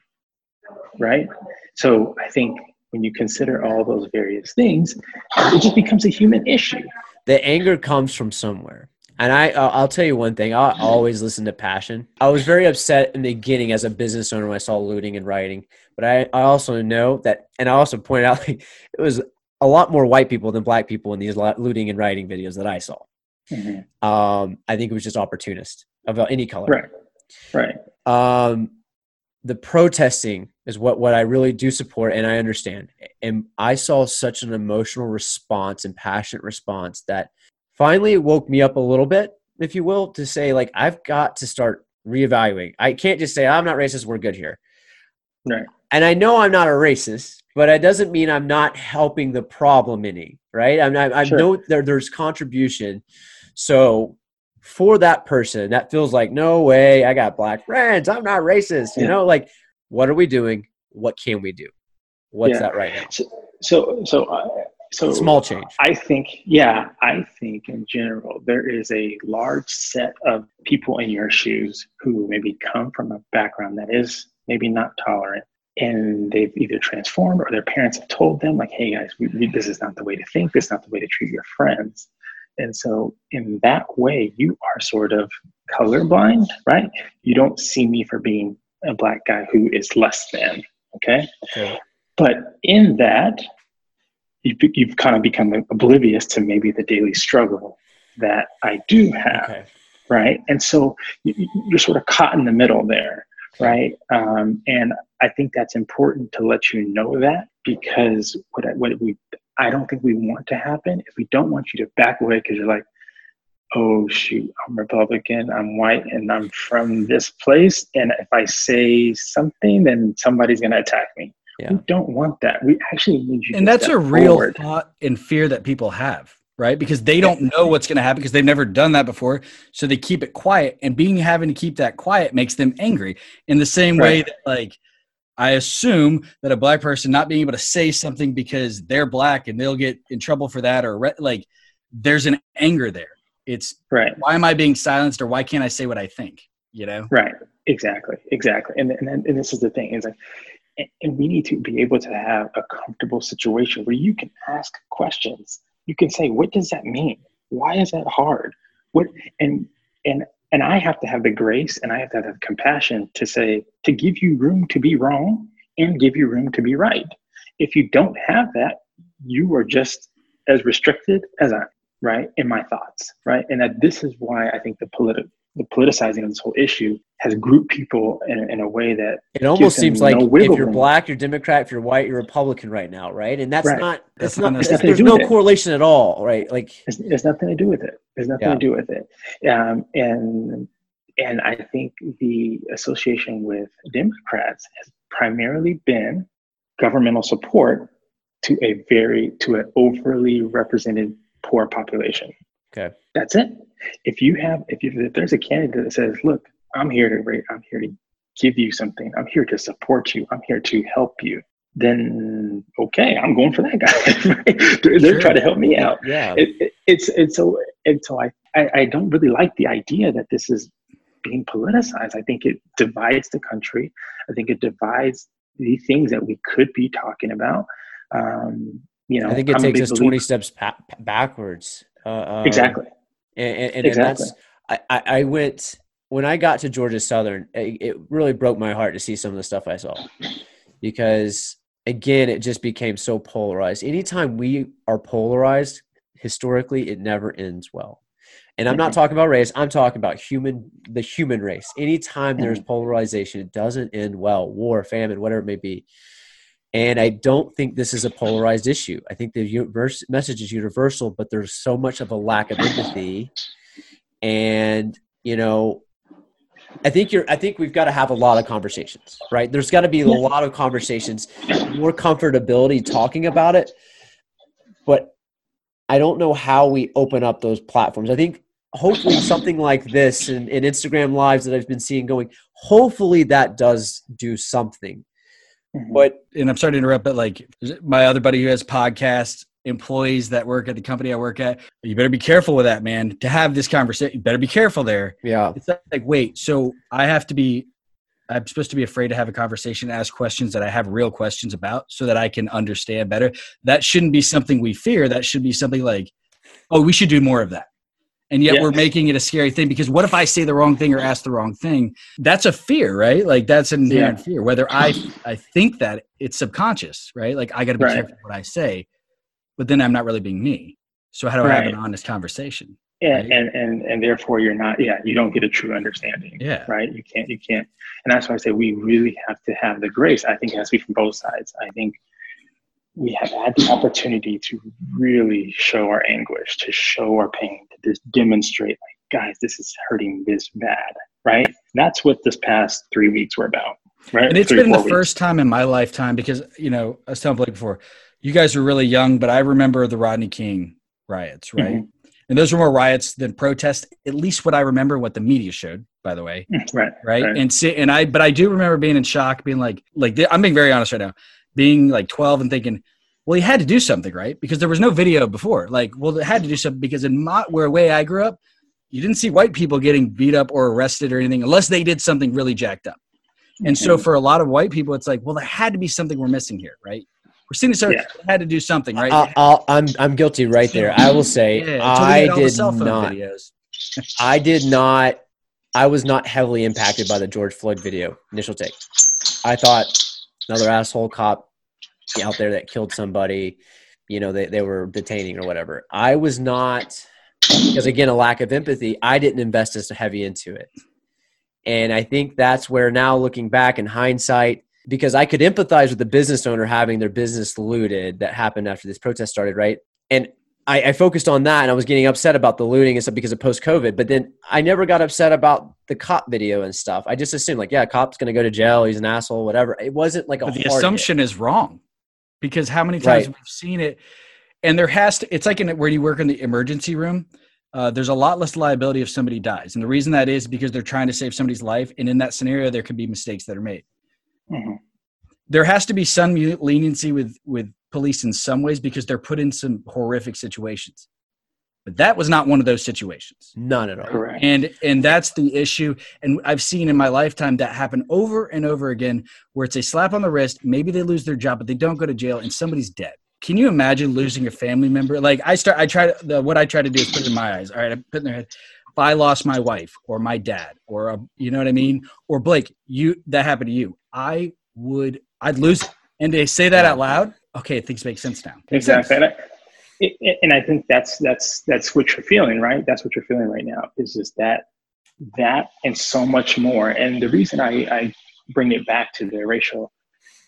right? So I think when you consider all those various things, it just becomes a human issue. the anger comes from somewhere. And I, I'll I'll tell you one thing. I always listen to passion. I was very upset in the beginning as a business owner when I saw looting and rioting. But I, I also know that, and I also pointed out like, it was a lot more white people than black people in these looting and rioting videos that I saw. Um, I think it was just opportunist about any color. Right, right. um, the protesting is what what I really do support and I understand. And I saw such an emotional response and passionate response that finally it woke me up a little bit, if you will, to say like I've got to start reevaluating. I can't just say I'm not racist. We're good here. Right. and I know I'm not a racist, but it doesn't mean I'm not helping the problem any, right? I'm I, I Sure. know there there's contribution. So for that person that feels like no way, I got black friends, I'm not racist, you Yeah. know, like what are we doing? What can we do? What's Yeah. that right now? So, so, uh, so Small change. I think, yeah, I think in general, there is a large set of people in your shoes who maybe come from a background that is maybe not tolerant. And they've either transformed or their parents have told them, like, hey guys, we, we, this is not the way to think, this is not the way to treat your friends. And so, in that way, you are sort of colorblind, right? You don't see me for being a black guy who is less than, okay? Okay. But in that, you've, you've kind of become oblivious to maybe the daily struggle that I do have, Okay. right? And so you, you- you're sort of caught in the middle there, right? Um, and I think that's important to let you know that because what I, what we I don't think we want to happen is we don't want you to back away because you're like, oh shoot, I'm Republican, I'm white, and I'm from this place, and if I say something, then somebody's gonna attack me. Yeah. We don't want that. We actually need you. and to that's step a real forward. thought and fear that people have right because they don't know what's going to happen because they've never done that before so they keep it quiet and being having to keep that quiet makes them angry in the same way that like i assume that a black person not being able to say something because they're black and they'll get in trouble for that or re- like there's an anger there it's Right. why am i being silenced or why can't i say what i think you know Right. Exactly. Exactly. And and, and this is the thing is like, and, we need to be able to have a comfortable situation where you can ask questions. You can say, "What does that mean? Why is that hard? What?" And and and I have to have the grace and I have to have compassion to say to give you room to be wrong and give you room to be right. If you don't have that, you are just as restricted as I, am right, in my thoughts, right? And that this is why I think the political the politicizing of this whole issue has grouped people in, in a way that It almost seems like no if you're room. black, you're Democrat. If you're white, you're Republican right now, right? And that's Right. not. That's That's not. not There's, there's no with it. correlation at all, right? Like, It's, it's nothing to do with it. There's nothing Yeah. to do with it. Um, and and I think the association with Democrats has primarily been governmental support to a very to an overly represented poor population. Okay. That's it. If you have if you if there's a candidate that says, look, I'm here to rate, I'm here to give you something, I'm here to support you, I'm here to help you, then okay, I'm going for that guy. right? They're, they're Sure. trying to help me out yeah, it, it, it's it's so and so I, I I don't really like the idea that this is being politicized. I think it divides the country. I think it divides the things that we could be talking about. Um, you know, I think it I'm takes us 20 steps pa- backwards. Uh, um, Exactly. And, and, and Exactly. that's, I, I, went, when I got to Georgia Southern, it, it really broke my heart to see some of the stuff I saw because, again, it just became so polarized. Anytime we are polarized, historically, it never ends well. And I'm not Mhm. talking about race. I'm talking about human, the human race. Anytime there's Mm-hmm. polarization, it doesn't end well. War, famine, whatever it may be. And I don't think this is a polarized issue. I think the universe, message is universal, but there's so much of a lack of empathy. And, you know, I think you're I think we've got to have a lot of conversations, right? There's got to be a lot of conversations, more comfortability talking about it. But I don't know how we open up those platforms. I think hopefully something like this and, and Instagram lives that I've been seeing going, hopefully that does do something. Mhm. But and I'm sorry to interrupt, but like my other buddy who has podcasts, employees that work at the company I work at, you better be careful with that, man. To have this conversation, you better be careful there. yeah, It's like, wait, so I have to be, I'm supposed to be afraid to have a conversation, ask questions that I have real questions about so that I can understand better. That shouldn't be something we fear. That should be something like, oh, we should do more of that. And yet we're making it a scary thing because what if I say the wrong thing or ask the wrong thing? That's a fear, right? Like that's an inherent Yeah. fear. Whether I I think that it's subconscious, right? Like I got to be Right. careful what I say, but then I'm not really being me. So how do I have an honest conversation? and, right? and and and therefore you're not yeah you don't get a true understanding Yeah. right you can't you can't and that's why i say we really have to have the grace i think it has to be from both sides i think we have had the opportunity to really show our anguish to show our pain to just demonstrate like guys this is hurting this bad right that's what this past three weeks were about right? and it's Three, been the weeks. first time in my lifetime because you know I was telling Blake before, you guys were really young, but I remember the Rodney King riots, right? Mhm. And those were more riots than protests. At least what I remember, what the media showed, by the way, right, right? Right. And see, and I, but I do remember being in shock, being like, like I'm being very honest right now, being like 12 and thinking, well, he had to do something, right? Because there was no video before. Like, well, it had to do something because in my where way I grew up, you didn't see white people getting beat up or arrested or anything unless they did something really jacked up. And so for a lot of white people, it's like, well, there had to be something we're missing here, right? We're seeing this, so Yeah. had to do something, right? I, I'll, I'm I'm guilty right there. I will say Yeah, I had all the did not. videos. I did not. I was not heavily impacted by the George Floyd video. Initial take. I thought another asshole cop out there that killed somebody. You know, they, they were detaining or whatever. I was not because again, a lack of empathy. I didn't invest as heavy into it, and I think that's where now looking back in hindsight, because I could empathize with the business owner having their business looted that happened after this protest started, right? And I, I focused on that and I was getting upset about the looting and stuff because of post COVID. But then I never got upset about the cop video and stuff. I just assumed like, yeah, cop's gonna go to jail. He's an asshole, whatever. It wasn't like a But the hard hit. assumption is wrong because how many times Right. we've seen it, and there has to. It's like in where you work in the emergency room. Uh, there's a lot less liability if somebody dies, and the reason that is because they're trying to save somebody's life, and in that scenario, there can be mistakes that are made. Mhm. There has to be some leniency with with police in some ways because they're put in some horrific situations. But that was not one of those situations. None at all. correct. and and that's the issue. And i've seen in my lifetime that happen over and over again where it's a slap on the wrist maybe they lose their job but they don't go to jail and somebody's dead. Can you imagine losing a family member? Like i start i try to the, what i try to do is put it in my eyes. All right i put in their head if i lost my wife or my dad or a, you know what i mean? Or blake you that happened to you. I would i'd lose it. And they say that out loud? Okay things make sense now. Makes sense. Exactly. And I, and I think that's that's that's what you're feeling, right? That's what you're feeling right now. Is just that that and so much more. And the reason I, I bring it back to the racial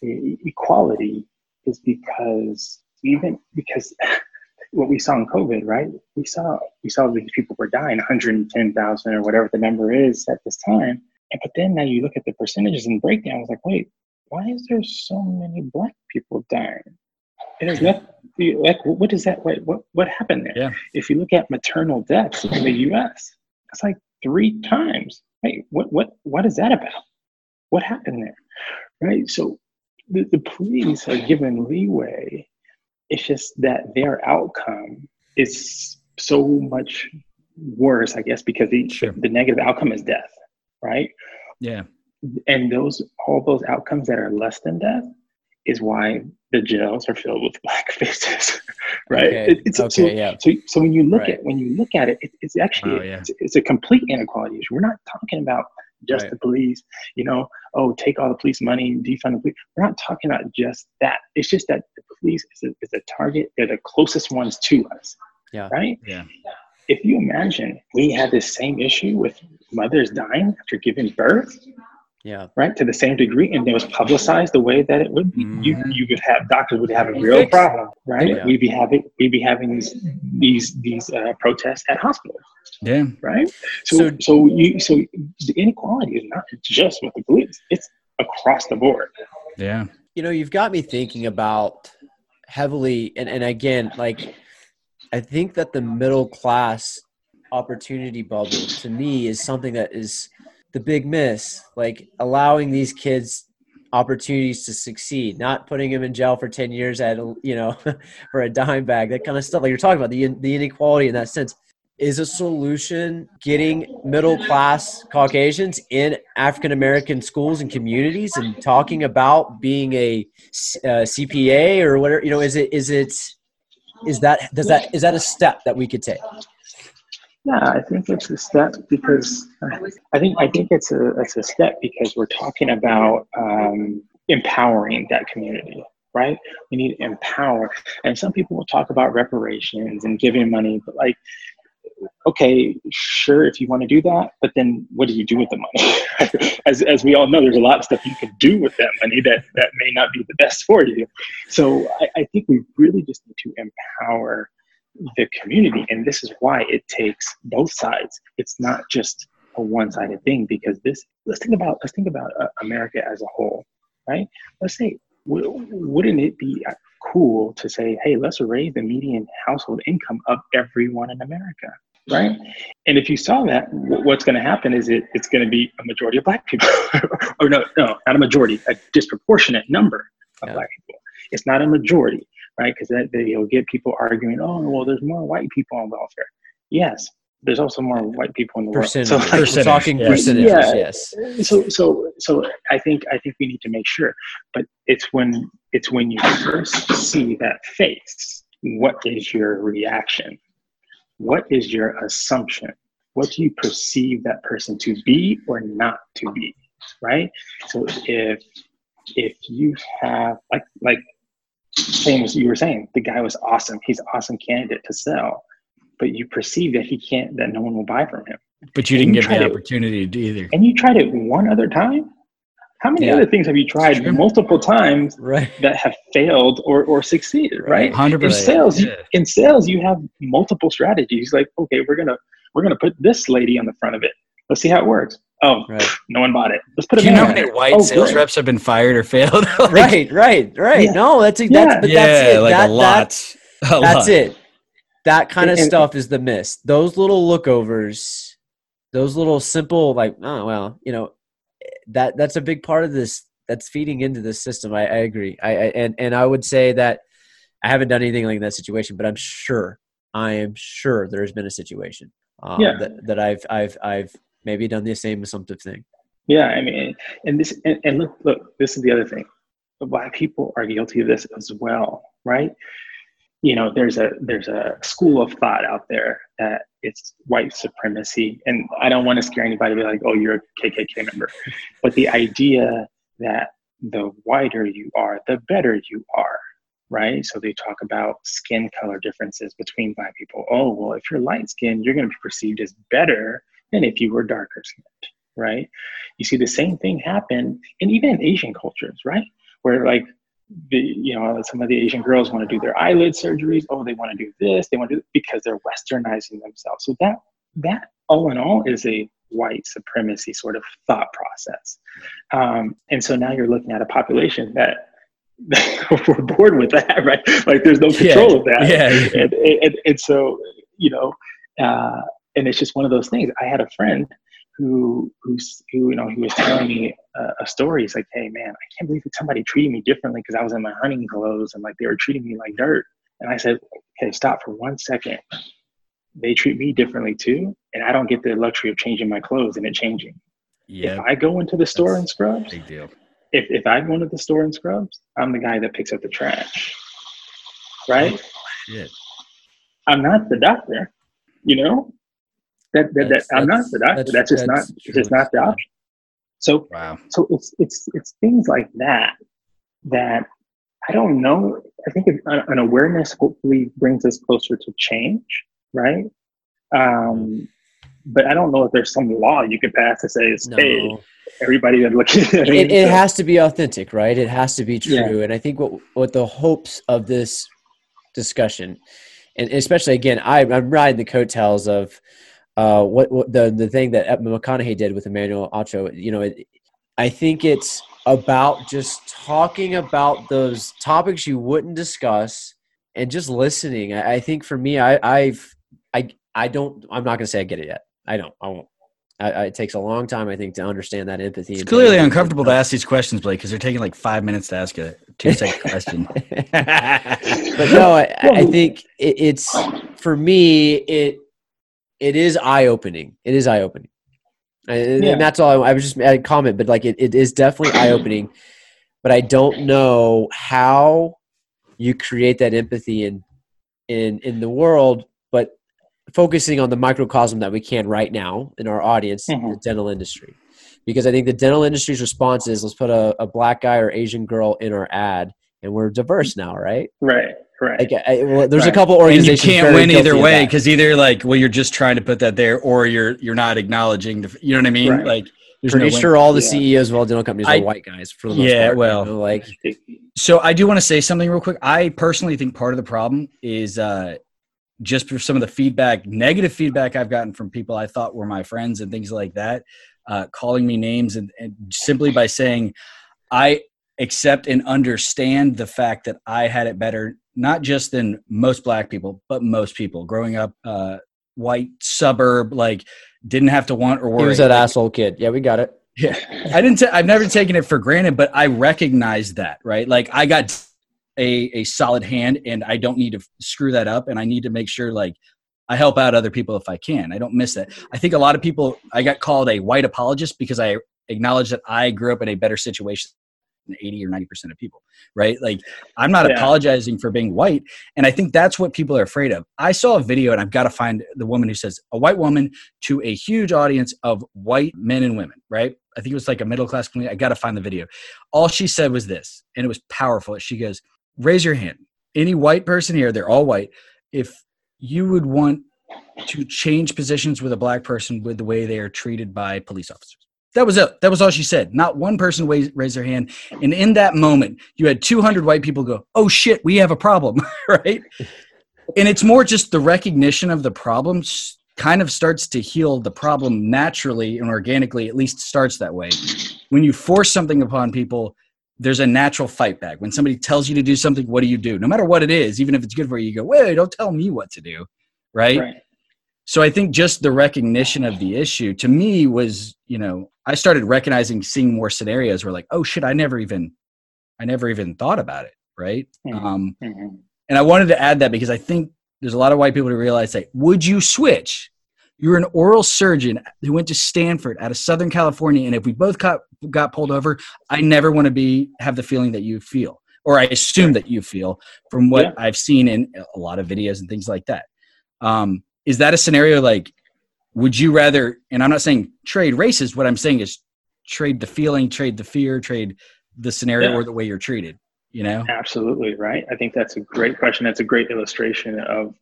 equality is because even because what we saw in COVID, right? We saw we saw these people were dying, 110,000 or whatever the number is at this time. And but then now you look at the percentages and breakdown. It's like, wait, why is there so many black people dying? And there's nothing like what is that? What what what happened there? Yeah. If you look at maternal deaths in the U.S., it's like three times. Hey, what what what is that about? What happened there? Right. So the, the police are given leeway. It's just that their outcome is so much worse, I guess, because the, Sure. the negative outcome is death, right? yeah and those all those outcomes that are less than death is why the jails are filled with black faces right Okay, It- it's, so, okay, yeah. so so when you look Right. at when you look at it, it it's actually Wow, yeah. it's, it's a complete inequality issue we're not talking about just Right. the police you know oh take all the police money and defund the police we're not talking about just that it's just that the police is a, is a target they're the closest ones to us Yeah. right yeah if you imagine we had this same issue with mothers dying after giving birth Yeah. right? To the same degree and it was publicized the way that it would be. You Mhm. you would have doctors would have a real problem right? Yeah. we'd be having we'd be having these these these uh, protests at hospitals. Yeah. Right? So, So- so you so the inequality is not just with the police. It's across the board. Yeah. You know you've got me thinking about heavily and, and again like i think that the middle class opportunity bubble to me is something that is the big miss like allowing these kids opportunities to succeed not putting them in jail for 10 years at you know for a dime bag that kind of stuff like you're talking about the, the inequality in that sense is a solution getting middle class Caucasians in African American schools and communities and talking about being a uh, CPA or whatever. You know, is it is it is that does that is that a step that we could take? Yeah, I think it's a step because I think I think it's a it's a step because we're talking about um, empowering that community, right? We need to empower, and some people will talk about reparations and giving money, but like, okay, sure, if you want to do that, but then what do you do with the money? as as we all know, there's a lot of stuff you can do with that money that that may not be the best for you. So I, I think we really just need to empower the community and this is why it takes both sides it's not just a one-sided thing because this let's think about let's think about uh, America as a whole, right? Let's say, w- wouldn't it be uh, cool to say, hey, let's raise the median household income of everyone in America, right? And if you saw that, w- what's going to happen is it it's going to be a majority of black people, or no, no, not a majority, a disproportionate number of Yeah. black people. It's not a majority, right? Because that they- you'll get people arguing, oh, well, there's more white people on welfare. Yes, there's also more white people in the world. So, like, Percentage, talking yeah. percentages. Yeah. Yes. so so so i think i think we need to make sure but it's when it's when you first see that face what is your reaction what is your assumption what do you perceive that person to be or not to be right so if if you have like like same as you were saying the guy was awesome he's an awesome candidate to sell but you perceive that he can't that no one will buy from him But you didn't You give the opportunity to either. and you tried it one other time how many Yeah. other things have you tried multiple times Right. that have failed or, or succeeded right Hundred percent. in sales Yeah. in sales you have multiple strategies like okay we're gonna we're gonna put this lady on the front of it let's see how it works oh Right. no one bought it let's put a Do you know man how on many white Oh, sales great. reps have been fired or failed? Like, right. Right. Right. Yeah. No, that's that's Yeah. but yeah, that's it. like That- a lot. that- a that's lot. it. That kind of And- stuff is the miss. Those little lookovers, those little simple like, oh well, you know, that that's a big part of this. That's feeding into this system. I, I agree. I, I and and I would say that I haven't done anything like that situation, but I'm sure I am sure there's been a situation um, Yeah. that that I've I've I've maybe done the same assumptive thing. Yeah, I mean, and this, and, and look, look, this is the other thing. Black people are guilty of this as well, right? You know, there's a there's a school of thought out there that it's white supremacy, and I don't want to scare anybody. Be like, oh, you're a KKK member, but the idea that the whiter you are, the better you are, right? So they talk about skin color differences between black people. Oh, well, if you're light skinned, you're going to be perceived as better than if you were darker skinned, right? you see the same thing happen and even in asian cultures right? Where like the you know some of the asian girls want to do their eyelid surgeries. Oh they want to do this. They want to do because they're westernizing themselves. So that that all in all is a white supremacy sort of thought process. Um, and so now you're looking at a population that we're bored with that right? Like there's no control Yeah, of that. Yeah. and, and, and so you know uh, and it's just one of those things i had a friend who who's who you know he was telling me a, a story he's like hey man i can't believe that somebody treated me differently because i was in my hunting clothes and like they were treating me like dirt and i said okay stop for one second they treat me differently too and i don't get the luxury of changing my clothes and it changing Yeah, if i go into the store in scrubs big deal. if, if I go into the store in scrubs, I'm the guy that picks up the trash. Right? Shit. I'm not the doctor, you know? That, that, that I'm not doctor. that's- That's, just that's not it's just not the option. So Wow. so it's it's it's things like that that I don't know. I think an an awareness hopefully brings us closer to change, right? Um, but I don't know if there's some law you could pass to say, it's, "Hey, everybody that looking at it, it has to be authentic, right? It has to be true. Yeah. And I think what what the hopes of this discussion, and especially again, I, I'm riding the coattails of uh, what, what the the thing that McConaughey did with Emmanuel Acho. You know, it, I think it's about just talking about those topics you wouldn't discuss and just listening. I, I think for me, I, I've I I don't. I'm not going to say I get it yet. I don't. I won't. I, I, it takes a long time, I think, to understand that empathy. It's clearly paying uncomfortable to ask these questions, Blake, because they're taking like five minutes to ask a two second question. but no, I, I think it, it's for me. It it is eye opening. It is eye opening, and, Yeah. and that's all. I, I was just comment, but like it, it is definitely eye opening. But I don't know how you create that empathy in in in the world, but focusing on the microcosm that we can right now in our audience, the Mhm. dental industry. Because I think the dental industry's response is let's put a, a black guy or Asian girl in our ad, and we're diverse now, right? right, right. Like, I, well, there's a Right. couple and you can't win either way because either like well you're just trying to put that there or you're you're not acknowledging the you know what I mean Right. like there's Pretty no sure all the Yeah. CEOs of all dental companies I- are white guys for the most Yeah, part. you well. know, like So I do want to say something real quick. I personally think part of the problem is uh, just for some of the feedback, negative feedback I've gotten from people I thought were my friends and things like that. uh, calling me names and, and simply by saying I accept and understand the fact that I had it better, not just than most black people, but most people growing up, uh, white suburb, like didn't have to want or worry. He was that Like, asshole kid. Yeah, we got it. Yeah, I didn't. i I've never taken it for granted, but I recognize that, right? Like I got a a solid hand, and I don't need to screw that up, and I need to make sure like I help out other people if I can. I don't miss that. I think a lot of people. I got called a white apologist because I acknowledge that I grew up in a better situation than eighty or ninety percent of people, right? Like I'm not Yeah. apologizing for being white, and I think that's what people are afraid of. I saw a video, and I've got to find the woman who says a white woman to a huge audience of white men and women, right? I think it was like a middle class community. I got to find the video. All she said was this, and it was powerful. She goes, Raise your hand. Any white person here, they're all white. If you would want to change positions with a black person with the way they are treated by police officers. That was it. That was all she said. Not one person raised, their hand. And in that moment, you had 200 white people go, Oh shit, we have a problem, right? And it's more just the recognition of the problems kind of starts to heal the problem naturally and organically, at least starts that way. When you force something upon people, there's a natural fight back. When somebody tells you to do something, what do you do? No matter what it is, even if it's good for you, you go, wait, don't tell me what to do. Right? Right. So I think just the recognition of the issue to me was, you know, I started recognizing, seeing more scenarios where like, oh shit, I never even, I never even thought about it. Right. Mhm. Um, Mhm. and I wanted to add that because I think there's a lot of white people who realize that would you switch? You're an oral surgeon who went to Stanford out of Southern California, and if we both got got pulled over, I never want to be have the feeling that you feel, or I assume that you feel from what Yeah. I've seen in a lot of videos and things like that. Um, is that a scenario like? Would you rather? And I'm not saying trade races. What I'm saying is trade the feeling, trade the fear, trade the scenario Yeah. or the way you're treated. You know? Absolutely right. I think that's a great question. That's a great illustration of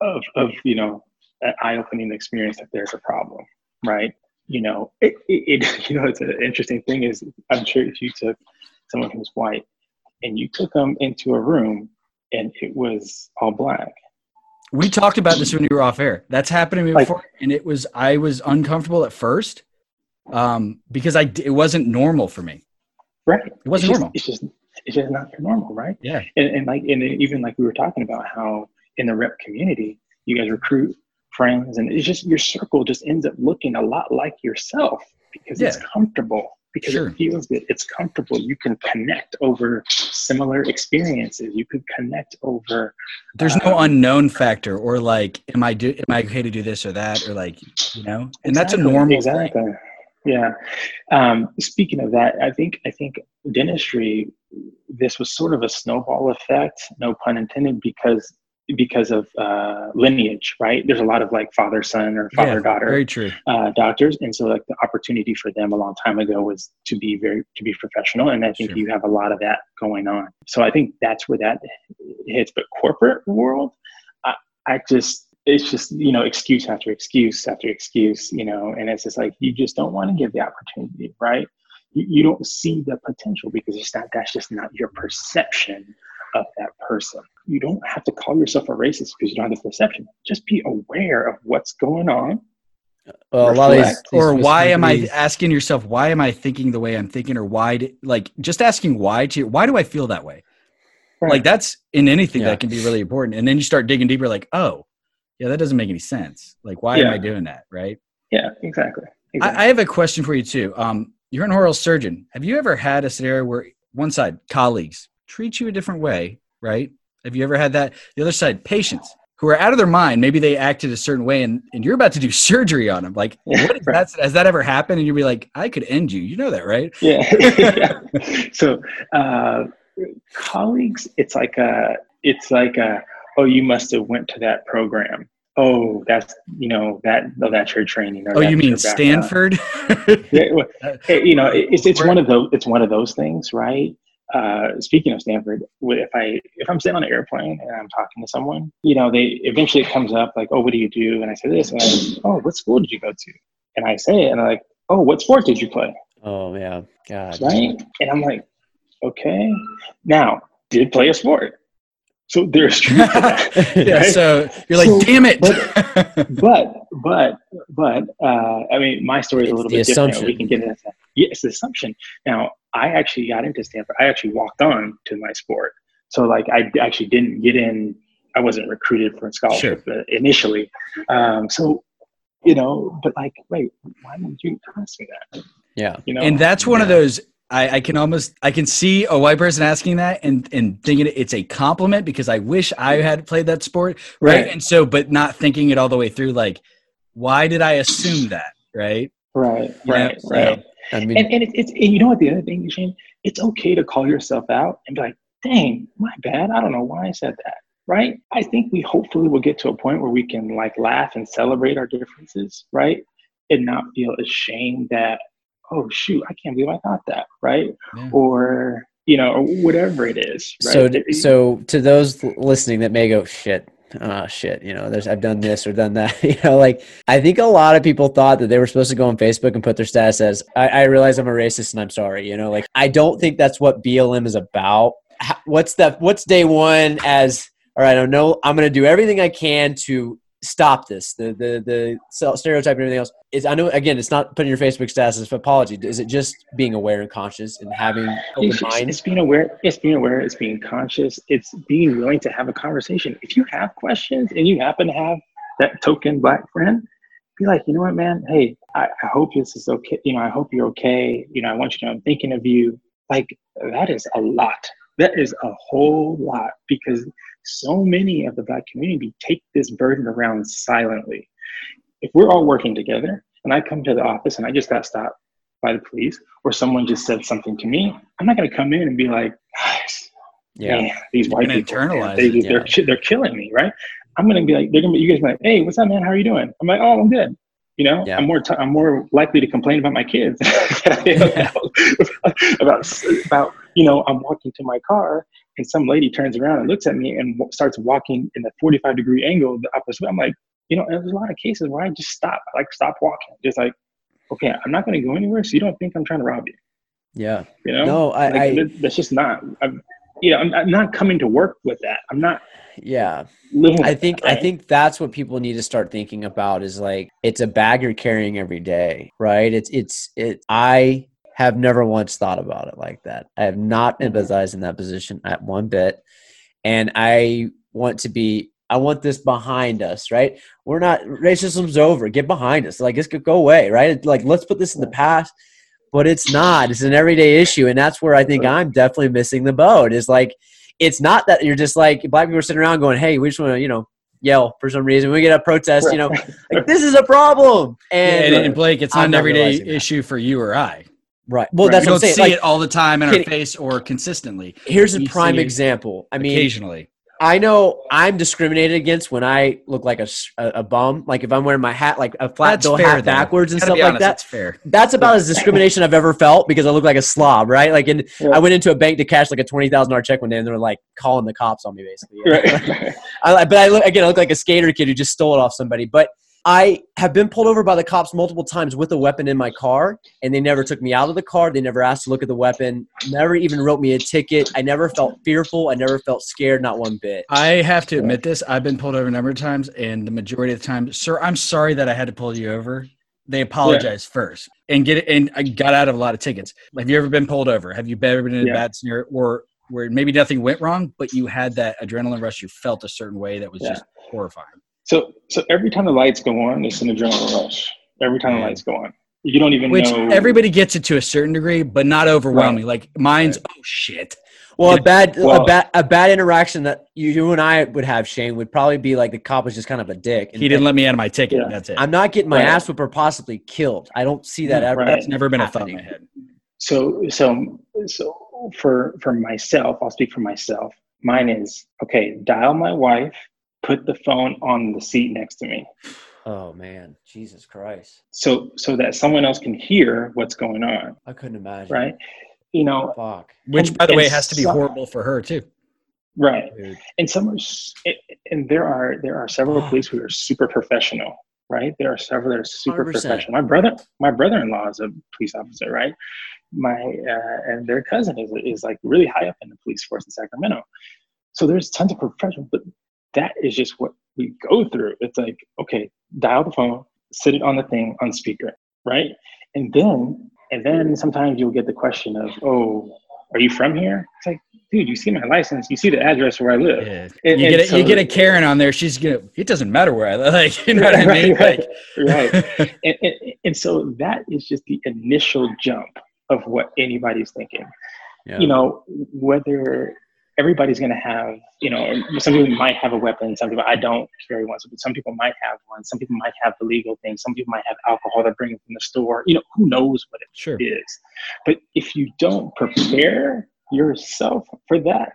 of of you know an eye-opening experience that there's a problem, right? You know, it, it, it you know it's an interesting thing is I'm sure if you took someone who's white and you took them into a room and it was all black, We talked about this when you were off air. That's happened to me Like- before, and it was I was uncomfortable at first um, because I it wasn't normal for me. right? It wasn't it's just, normal. It's just it's just not normal, right? Yeah, and, and like and even like we were talking about how in the rep community you guys recruit friends and it's just your circle just ends up looking a lot like yourself because it's comfortable because Sure. it feels good it's comfortable you can connect over similar experiences you could connect over there's no Um, unknown factor or like, am I do am I okay to do this or that or like you know? And that's a normal exactly thing. yeah um, speaking of that i think i think dentistry this was sort of a snowball effect no pun intended because because of uh, lineage right? There's a lot of like father son or father Yeah, daughter Very true. uh, doctors. And so like the opportunity for them a long time ago was to be very to be professional. And i think Sure. you have a lot of that going on. So i think that's where that hits. But corporate world i, I just it's just you know excuse after excuse after excuse you know? And it's just like you just don't want to give the opportunity right? You, you don't see the potential because it's not that's just not your perception of that person you don't have to call yourself a racist because you don't have the perception just be aware of what's going on Well, a lot of these, Reflect. these Or why am I asking yourself why am I thinking the way I'm thinking or why do, like just asking why to why do I feel that way? Like that's in anything Yeah. that can be really important. And then you start digging deeper like, oh, yeah, that doesn't make any sense. Like why am I doing that, right? yeah exactly, exactly. I, I have a question for you too. Um, you're an oral surgeon. Have you ever had a scenario where one side, colleagues, treat you a different way, right? Have you ever had that? The other side, patients who are out of their mind. Maybe they acted a certain way, and, and you're about to do surgery on them. Like, Yeah, what is right. that? Has that ever happened? And you'll be like, I could end you. You know that, right? yeah. so uh, colleagues it's like a it's like a oh you must have went to that program oh that's you know that oh, that's your training or Oh, you mean. Stanford? yeah, well, Uh, you know it- it's, it's one of those it's one of those things right uh, speaking of Stanford, if I if I'm sitting on an airplane and I'm talking to someone, you know, they eventually it comes up like, "Oh, what do you do?" And I say this, and I, "Oh, what school did you go to?" And I say it, and I'm like, "Oh, what sport did you play?" Oh yeah, God. right? And I'm like, okay. Now, did play a sport. So there's truth to that. yeah, right? so you're like, So- damn it. but but but uh, I mean, my story is a little bit different. We can get into that. Yeah, the assumption. Now, I actually got into Stanford. I actually walked on to my sport. So like, I actually didn't get in. I wasn't recruited for a scholarship uh, initially. Um, so you know, but like, wait, why would you ask me that? Yeah. You know, and that's one of those I, I can almost I can see a white person asking that and and thinking it's a compliment because I wish I had played that sport, right? Right. And so, but not thinking it all the way through, like, why did I assume that, right? right, You know, right, so- right. I mean, And, and it's, it's and you know what the other thing, Shane, it's okay to call yourself out and be like, dang, my bad. I don't know why I said that. Right. I think we hopefully will get to a point where we can like laugh and celebrate our differences, right? And not feel ashamed that, oh shoot, I can't believe I thought that, right? Yeah. Or you know, or whatever it is. Right? so so to those listening that may go shit ah shit you know there's i've done this or done that you know like i think a lot of people thought that they were supposed to go on facebook and put their status as i, I realize i'm a racist and i'm sorry you know like i don't think that's what blm is about. H- what's that what's day one as all right i know i'm going to do everything i can to stop this the the the stereotype and everything else is i know again it's not putting your facebook status apology. Is it just being aware and conscious and having open it's, mind? it's being aware it's being aware it's being conscious it's being willing to have a conversation. If you have questions and you happen to have that token black friend be like you know what man? Hey I, I hope this is okay you know i hope you're okay. You know i want you to know i'm thinking of you. Like that is a lot. That is a whole lot because so many of the black community take this burden around silently if we're all working together and i come to the office and i just got stopped by the police or someone just said something to me, I'm not going to come in and be like, "Guys, yeah man, these white people, internalize they, it, they're, yeah. they're killing me, right? I'm going to be like, they're going to be, you guys be like, hey, what's up, man? How are you doing? I'm like, oh, I'm good. You know, Yeah. I'm more, t- I'm more likely to complain about my kids about, about, about, you know, I'm walking to my car and some lady turns around and looks at me and w- starts walking in a 45 degree angle the opposite way. I'm like, you know, there's a lot of cases where I just stop, like stop walking, just like, okay, I'm not going to go anywhere, so you don't think I'm trying to rob you. yeah You know, No, I- Like, I- that's just not. I'm, you know, I'm, I'm not coming to work with that. I'm not yeah living. I think that, I think that's what people need to start thinking about is like it's a bag you're carrying every day, right? It's it's it I have never once thought about it like that. I have not mm-hmm. empathized in that position at one bit. And I want to be I want this behind us, right? We're not racism's over. Get behind us. Like this could go away, right? Like let's put this in the past. But it's not. It's an everyday issue. And that's where I think I'm definitely missing the boat. Is like it's not that you're just like black people are sitting around going, Hey, we just want to, you know, yell for some reason. We get a protest, you know, like this is a problem. And, And, and Blake, it's not I'm an everyday realizing that. issue for you or I. right. Well, Right. that's we what I'm saying. see Like, it all the time in our face or consistently. here's a prime example. I mean, occasionally. I know I'm discriminated against when I look like a a bum. Like if I'm wearing my hat, like a flat That's bill fair, hat though. backwards and stuff be like that. That's fair. That's about as discrimination I've ever felt because I look like a slob, right? Like, and Yeah. I went into a bank to cash like a twenty thousand dollar check one day, and they were like calling the cops on me, basically. Right. I, but I look again, I look like a skater kid who just stole it off somebody. But I have been pulled over by the cops multiple times with a weapon in my car, and they never took me out of the car. They never asked to look at the weapon. Never even wrote me a ticket. I never felt fearful. I never felt scared, not one bit. I have to admit this. I've been pulled over a number of times, and the majority of the time, sir, I'm sorry that I had to pull you over. They apologize first and get it. And I got out of a lot of tickets. Have you ever been pulled over? Have you ever been in a Yeah. bad scenario or where maybe nothing went wrong, but you had that adrenaline rush? You felt a certain way that was Yeah. just horrifying. So, so every time the lights go on, it's an adrenaline rush. Every time the lights go on, you don't even Which know. everybody gets it to a certain degree, but not overwhelming. Like mine's, oh shit. Well, Yeah. a bad, a bad, a bad interaction that you, you and I would have, Shane, would probably be like the cop was just kind of a dick. And He didn't let me out of my ticket. Yeah. That's it. I'm not getting my Right. ass whipped or possibly killed. I don't see that mm, ever. Right. It's never been a thought in my head. So, so, so for for myself, I'll speak for myself. Mine is okay. Dial my wife. Put the phone on the seat next to me, Oh man, Jesus Christ! so so that someone else can hear what's going on. I couldn't imagine. Right? You know, Fuck. Which, And- by the way, has to be some- horrible for her too. right? Dude. and some are s- and there are there are several police who are super professional right there are several that are super 100%. professional my brother my brother-in-law is a police officer right my uh, and their cousin is, is like really high up in the police force in sacramento so there's tons of professional, but that is just what we go through. It's like, okay, dial the phone, sit it on the thing on speaker, right? And then, and then sometimes you'll get the question of, oh, are you from here? It's like, dude, you see my license, you see the address where I live. Yeah. And- you get a, so- you get a Karen on there. She's gonna. It doesn't matter where I live. Like you know what I mean? right, Like, right. and, and, and so that is just the initial jump of what anybody's thinking. Yeah. You know, whether everybody's going to have, you know, some people might have a weapon, some people I don't carry one, some people might have one, some people might have the legal thing, some people might have alcohol they're bringing from the store. You know, who knows what it sure. is. But if you don't prepare yourself for that,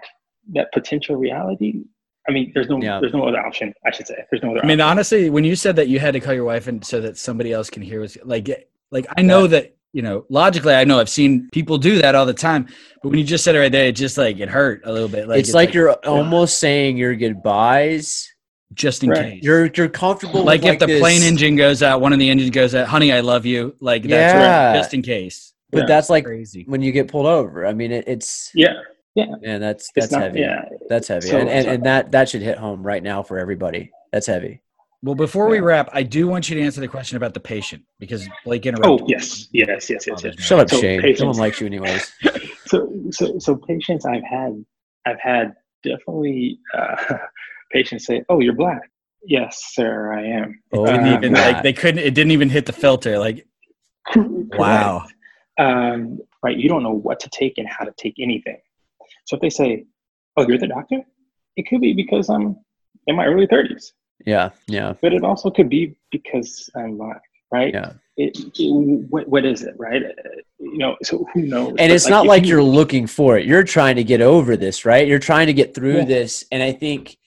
that potential reality, I mean, there's no, Yeah. there's no other option. I should say, there's no other. I mean, option. honestly, when you said that you had to call your wife and so that somebody else can hear was like, like I know that you know logically, I know I've seen people do that all the time. But when you just said it right there, it just like it hurt a little bit. Like it's, like, you're almost saying your goodbyes. just in Right. case. You're you're comfortable. like with if the this- plane engine goes out, one of the engines goes out. Honey, I love you. Like that's Yeah. just in case. but Yeah. that's like Crazy. when you get pulled over. I mean, it, it's yeah, man, that's that's not, heavy. yeah. That's heavy, So- and, and so- uh, and that that should hit home right now for everybody. That's heavy. Well, before we wrap, I do want you to answer the question about the patient because Blake interrupted. Oh yes, yes, yes, yes, yes. Shut up, So Shane. No one likes you anyways. So, so, so patients I've had, I've had definitely uh, patients say, "Oh, you're black." Yes, sir, I am. Oh, Didn't even like they couldn't. It didn't even hit the filter. Like wow. Um, right. You don't know what to take and how to take anything. So if they say, "Oh, you're the doctor," it could be because I'm in my early 30s, Yeah, yeah, but it also could be because I'm black. Right. yeah. It, it- what, what is it? Right. You know. So who knows? And it's not like you- you're looking for it. You're trying to get over this, right? You're trying to get through Yeah. this, and I think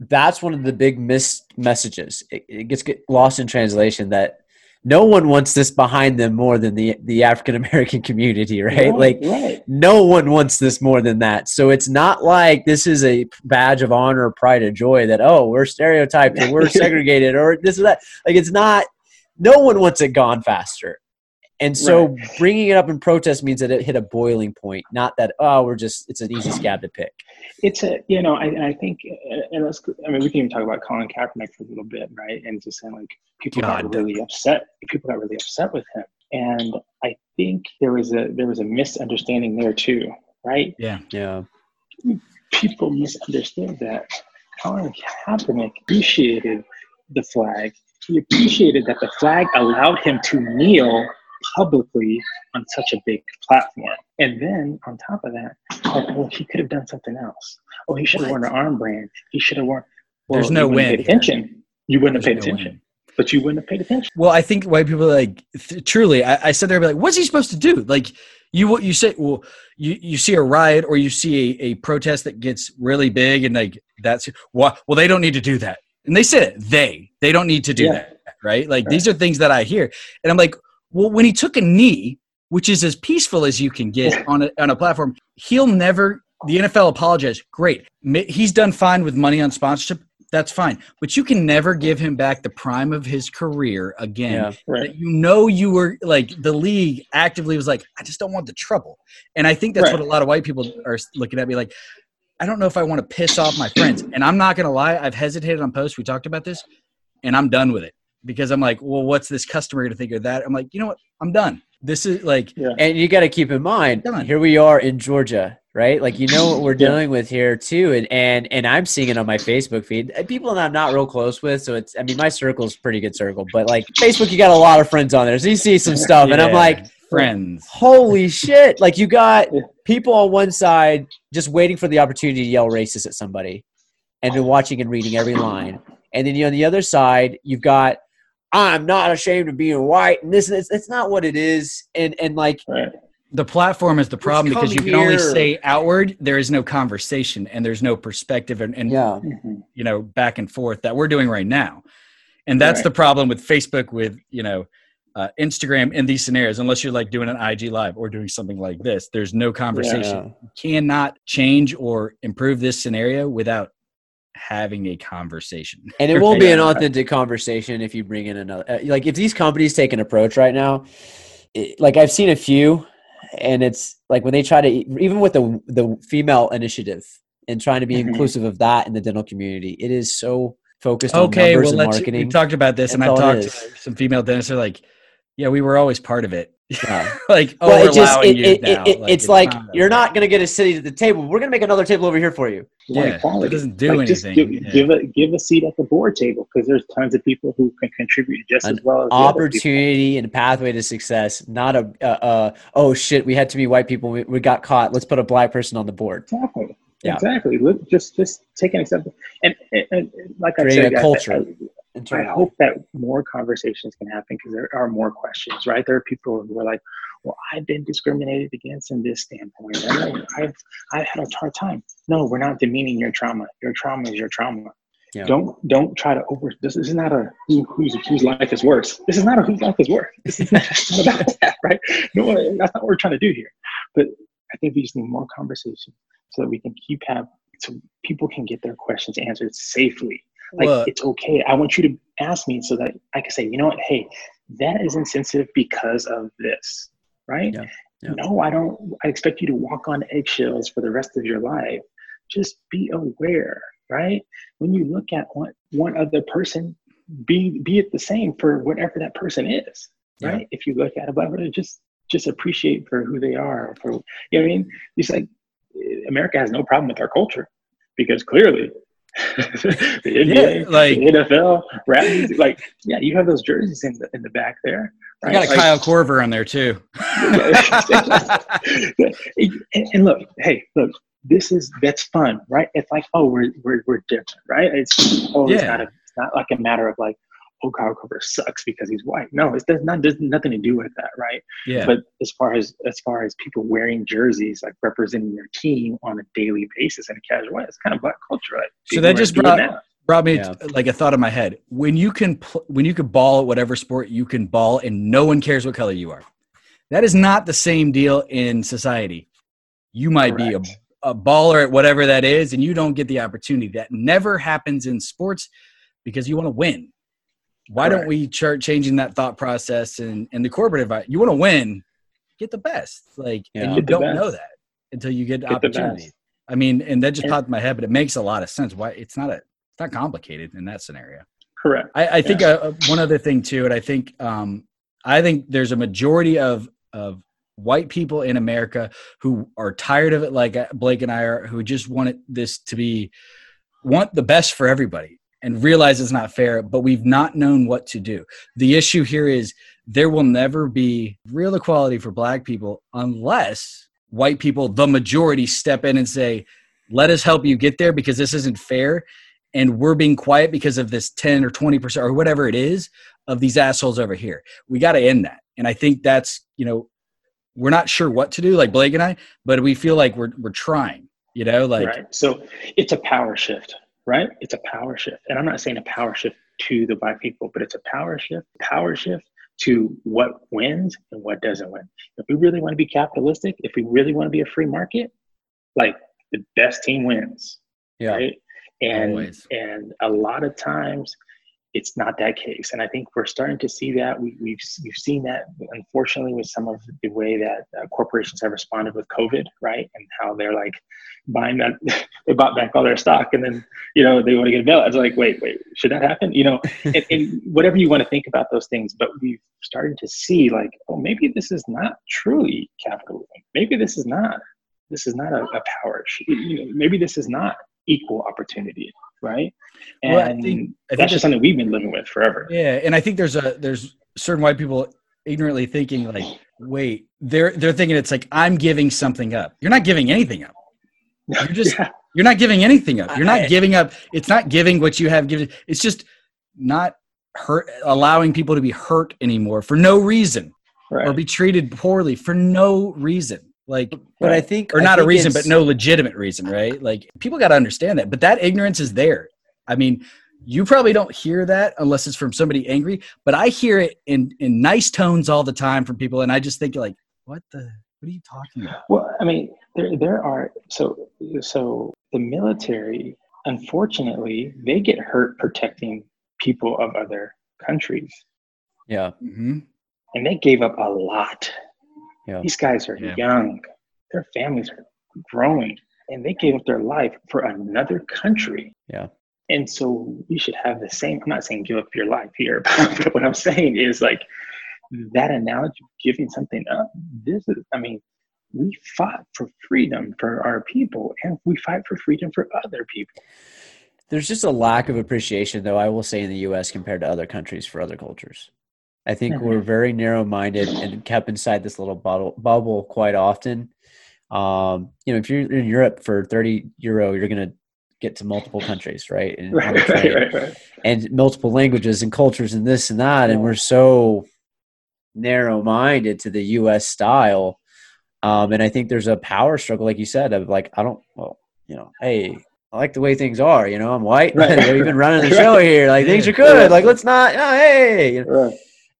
that's one of the big missed messages. It, it gets get lost in translation that no one wants this behind them more than the the African American community, right? Like right. no one wants this more than that. So it's not like this is a badge of honor, pride, of joy that oh we're stereotyped or we're segregated or this or that. Like it's not. No one wants it gone faster. And so bringing it up in protest means that it hit a boiling point, not that oh we're just it's an easy scab to pick. it's a you know I, I think uh, and let's I mean we can even talk about Colin Kaepernick for a little bit right and just saying like people got really upset people got really upset with him and I think there was a there was a misunderstanding there too right Yeah. Yeah. people misunderstood that Colin Kaepernick appreciated the flag he appreciated that the flag allowed him to kneel publicly on such a big platform. And then on top of that, like, well, he could have done something else. Oh, he should have worn an armband. He should have worn. Well, There's no win attention. You wouldn't have paid no attention. win. But you wouldn't have paid attention. Well, I think white people are like th- truly. I, I said there, be like, what's he supposed to do? Like, you what you say? Well, you you see a riot or you see a, a protest that gets really big, and like that's well, well, they don't need to do that. And they said it. They they don't need to do Yeah. that, right? Like these are things that I hear, and I'm like, well, when he took a knee, which is as peaceful as you can get on a on a platform, he'll never. The NFL apologized. Great, he's done fine with money on sponsorship. That's fine, but you can never give him back the prime of his career again Yeah. Right. that you know you were like the league actively was like i just don't want the trouble and i think that's Right. what a lot of white people are looking at me like i don't know if i want to piss off my friends and i'm not going to lie i've hesitated on posts we talked about this and i'm done with it because i'm like well what's this customer going to think of that i'm like you know what i'm done this is like And you got to keep in mind, Done. here we are in Georgia, right? Like you know what we're Yeah. dealing with here too, and and and I'm seeing it on my Facebook feed. Uh, People that I'm not real close with, so it's I mean my circle's a pretty good circle, but like Facebook, you got a lot of friends on there, so you see some stuff, and I'm like, friends holy shit! Like you got Yeah. people on one side just waiting for the opportunity to yell racist at somebody, and then watching and reading every line, and then you on the other side you've got. I'm not ashamed of being white, and this it's, it's not what it is, and and like Right. the platform is the problem because you come can only say outward there is no conversation and there's no perspective and, and yeah, Mhm. you know back and forth that we're doing right now and that's Right. the problem with facebook with you know uh, instagram in these scenarios unless you're like doing an ig live or doing something like this there's no conversation you cannot change or improve this scenario without having a conversation And it won't be an authentic conversation if you bring in another. uh, Like if these companies take an approach right now, it, like I've seen a few, and it's like when they try to even with the the female initiative, and trying to be Mhm. inclusive of that in the dental community. It is so focused on Okay, numbers well, and let's. We talked about this, and I've talked to some female dentists. They're like, "Yeah, we were always part of it." Yeah. like, oh, well, we're it just allowing it, you it, now. it, it's like not you're not going to get a city at the table. We're going to make another table over here for you. You Yeah, equality. it doesn't do Like, just anything. Give, Yeah. give a give a seat at the board table because there's tons of people who can contribute just An as well as the other people. Opportunity and pathway to success, not a uh, uh, oh shit, we had to be white people. We, we got caught. Let's put a black person on the board. Exactly. Yeah. Exactly. Look, just just take an example, and, and, and like I Creating said, a I- culture. I, I hope that more conversations can happen because there are more questions, right? There are people who are like, "Well, I've been discriminated against in this standpoint. and I've I've had a hard time." No, we're not demeaning your trauma. Your trauma is your trauma. Yeah. Don't don't try to over. This, this is not a who, whose whose life is worse. This is not a whose life is worse. This is not, not about that, right? No, that's not what we're trying to do here. But I think we just need more conversation so that we can keep have so people can get their questions answered safely like Well, it's okay. I want you to ask me so that i can say you know what? Hey that is insensitive because of this right? Yeah, yeah. no i don't i expect you to walk on eggshells for the rest of your life. Just be aware right? When you look at one, one other person be be it the same for whatever that person is Yeah. right? If you look at it but just just appreciate for who they are for you know what i mean? It's like eh, america has no problem with our culture because clearly the NBA, Yeah, like- NFL, rap music, like yeah, you have those jerseys in the in the back there. I Right? got a Like, Kyle Korver on there too. and, and look, hey, look, this is that's fun, right? It's like, oh, we're we're, we're different, right? It's oh, it's not a, it's not like a matter of like, oh, Kyle Korver sucks because he's white. No, it's does not does nothing to do with that, right? yeah. But as far as as far as people wearing jerseys like representing their team on a daily basis in a casual way, it's kind of black culture, right? So that just brought- that. brought me Yeah. like a thought in my head. When you can pl- when you can ball at whatever sport you can ball and no one cares what color you are. That is not the same deal in society. You might be a, a baller at whatever that is and you don't get the opportunity. That never happens in sports because you want to win. Why don't we start changing that thought process and in the corporate environment? You want to win, get the best. Like Yeah. and you don't know that until you get, Get the opportunity. best. I mean, and that just And- popped in my head, but it makes a lot of sense. Why it's not a it's not complicated in that scenario. Correct. I, I think uh, one other thing too, and I think um, I think there's a majority of of white people in America who are tired of it, like uh, Blake and I are, who just want it, this to be want the best for everybody and realize it's not fair, but we've not known what to do. The issue here is there will never be real equality for black people unless white people, the majority, step in and say, let us help you get there because this isn't fair. And we're being quiet because of this 10 or 20% or whatever it is of these assholes over here. We got to end that. And I think that's, you know, we're not sure what to do, like Blake and I, but we feel like we're, we're trying, you know, like, right. So it's a power shift, right? It's a power shift. And I'm not saying a power shift to the black people, but it's a power shift, power shift to what wins and what doesn't win. If we really want to be capitalistic, if we really want to be a free market, like the best team wins. Yeah. Right. And Always. and a lot of times it's not that case. And I think we're starting to see that. We, we've we've seen that unfortunately with some of the way that uh, corporations have responded with COVID, right? And how they're like buying that they bought back all their stock, and then you know they want to get a bailout. It's like, wait, wait, should that happen? You know, and, and whatever you want to think about those things, but we've started to see like, oh, maybe this is not truly capitalism. Maybe this is not. This is not a, a power. You know, maybe this is not equal opportunity, right? And Well, I think- I that's that's- just something we've been living with forever. Yeah, and I think there's a there's certain white people ignorantly thinking like, wait, they're they're thinking it's like I'm giving something up. You're not giving anything up. You're just Yeah, you're not giving anything up. You're not I- giving up. It's not giving what you have given. It's just not hurt allowing people to be hurt anymore for no reason or be treated poorly for no reason. Like But I think or I not a reason, but no legitimate reason, right? Like people got to understand that. But that ignorance is there. I mean, you probably don't hear that unless it's from somebody angry, but I hear it in in nice tones all the time from people, and I just think like, what the? What are you talking about? Well, I mean, there there are so so the military, unfortunately, they get hurt protecting people of other countries, Yeah. Mm-hmm. and they gave up a lot. Yeah. These guys are Yeah. young; their families are growing. and they gave up their life for another country. Yeah. And so you should have the same. I'm not saying give up your life here, but what I'm saying is like that analogy of giving something up. This is, I mean, we fought for freedom for our people and we fight for freedom for other people. There's just a lack of appreciation, though, I will say, in the US compared to other countries for other cultures. I think Mhm. we're very narrow minded and kept inside this little bubble, bubble quite often. Um, you know, if you're in Europe for 30 euro, you're going to get to multiple countries, right? And, Right, right, right, right. and multiple languages and cultures and this and that. And we're so narrow minded to the US style. Um, and I think there's a power struggle, like you said, of like, I don't, well, you know, hey, I like the way things are. You know, I'm white. Right. We've been running the show here. Like things are good. Like let's not. Oh, hey. You know?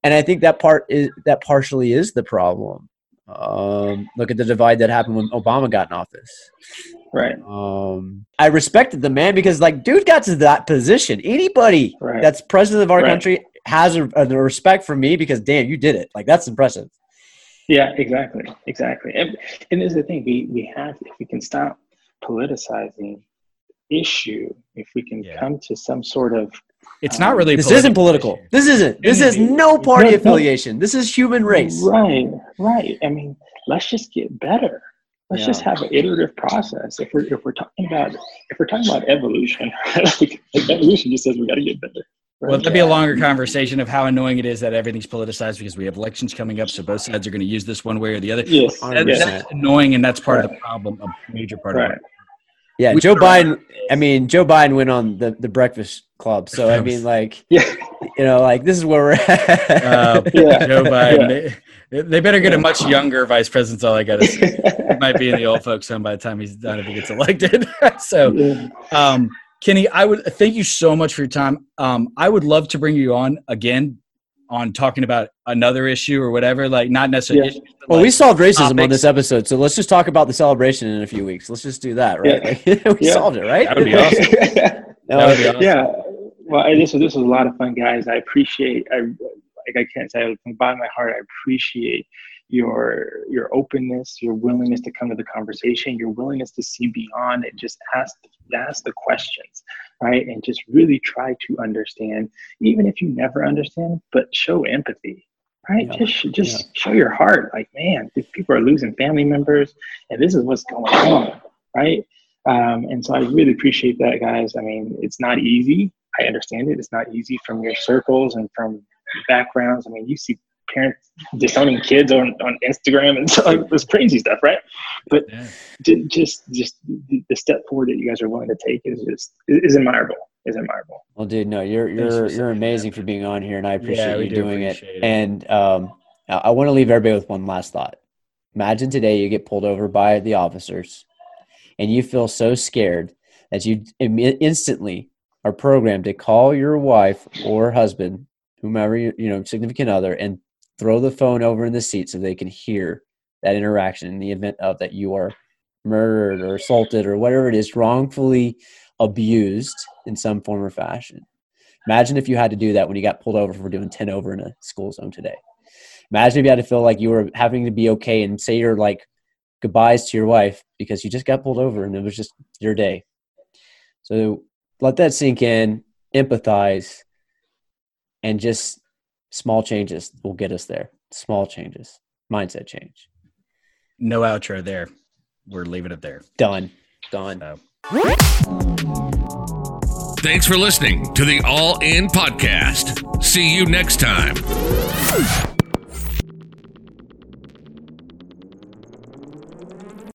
Right. And I think that part is that partially is the problem. Um, look at the divide that happened when Obama got in office. Right. Um, I respected the man because, like, dude got to that position. Anybody Right. that's president of our Right. country has a, a respect for me because, damn, you did it. Like, that's impressive. Yeah, exactly, exactly. And and this is the thing we we have if we can stop politicizing issue, if we can Yeah. come to some sort of It's not really. a This isn't political. This isn't. This is no party No, no. affiliation. This is human race. right, right. I mean, let's just get better. Let's Yeah. just have an iterative process. If we're if we're talking about if we're talking about evolution, like, evolution just says we got to get better. Well, that'd be a longer conversation of how annoying it is that everything's politicized because we have elections coming up, so both sides are going to use this one way or the other. Yes, That- yes. That's annoying, and that's part of the problem, a major part of it. Yeah, We- Joe Biden. I mean, Joe Biden went on the, the Breakfast Club. So, I mean, like, Yeah, you know, like, this is where we're at. Uh, Yeah. Joe Biden. They, they better get a much younger vice president. That's all I got to say. He might be in the old folks' home by the time he's done if he gets elected. so, um, Kenny, I would thank you so much for your time. Um, I would love to bring you on again on talking about another issue or whatever, like not necessarily. Yeah. issues, Well, like, we solved racism on this episode, so let's just talk about the celebration in a few weeks. Let's just do that, right? we Yeah. solved it, right? That would be awesome. No, That would be awesome. yeah well I- this was this was a lot of fun guys i appreciate i like i can't say it from the bottom of my heart i appreciate your your openness your willingness to come to the conversation your willingness to see beyond and just ask ask the questions right and just really try to understand even if you never understand but show empathy right Yeah. just just show your heart like man these people are losing family members and this is what's going on right um, and so I really appreciate that, guys. I mean, it's not easy. I understand it. It's not easy from your circles and from backgrounds. I mean, you see parents disowning kids on, on Instagram and so like this crazy stuff, right? But Yeah. just just the the step forward that you guys are willing to take is just is admirable. Is admirable. Well, dude, no, you're you're you're that, amazing for being on here, and I appreciate Yeah, you do doing appreciate it. it. And um, I, I want to leave everybody with one last thought. Imagine today you get pulled over by the officers, and you feel so scared that you Im- instantly are programmed to call your wife or husband, whomever you you know, significant other, and throw the phone over in the seat so they can hear that interaction in the event of that you are murdered or assaulted or whatever it is, wrongfully abused in some form or fashion. Imagine if you had to do that when you got pulled over for doing 10 over in a school zone today. Imagine if you had to feel like you were having to be okay and say your like goodbyes to your wife because you just got pulled over and it was just your day. So let that sink in, empathize, and just small changes will get us there. Small changes, mindset change. No outro there. We're leaving it there. Done. Done. So. Thanks for listening to the All In Podcast. See you next time.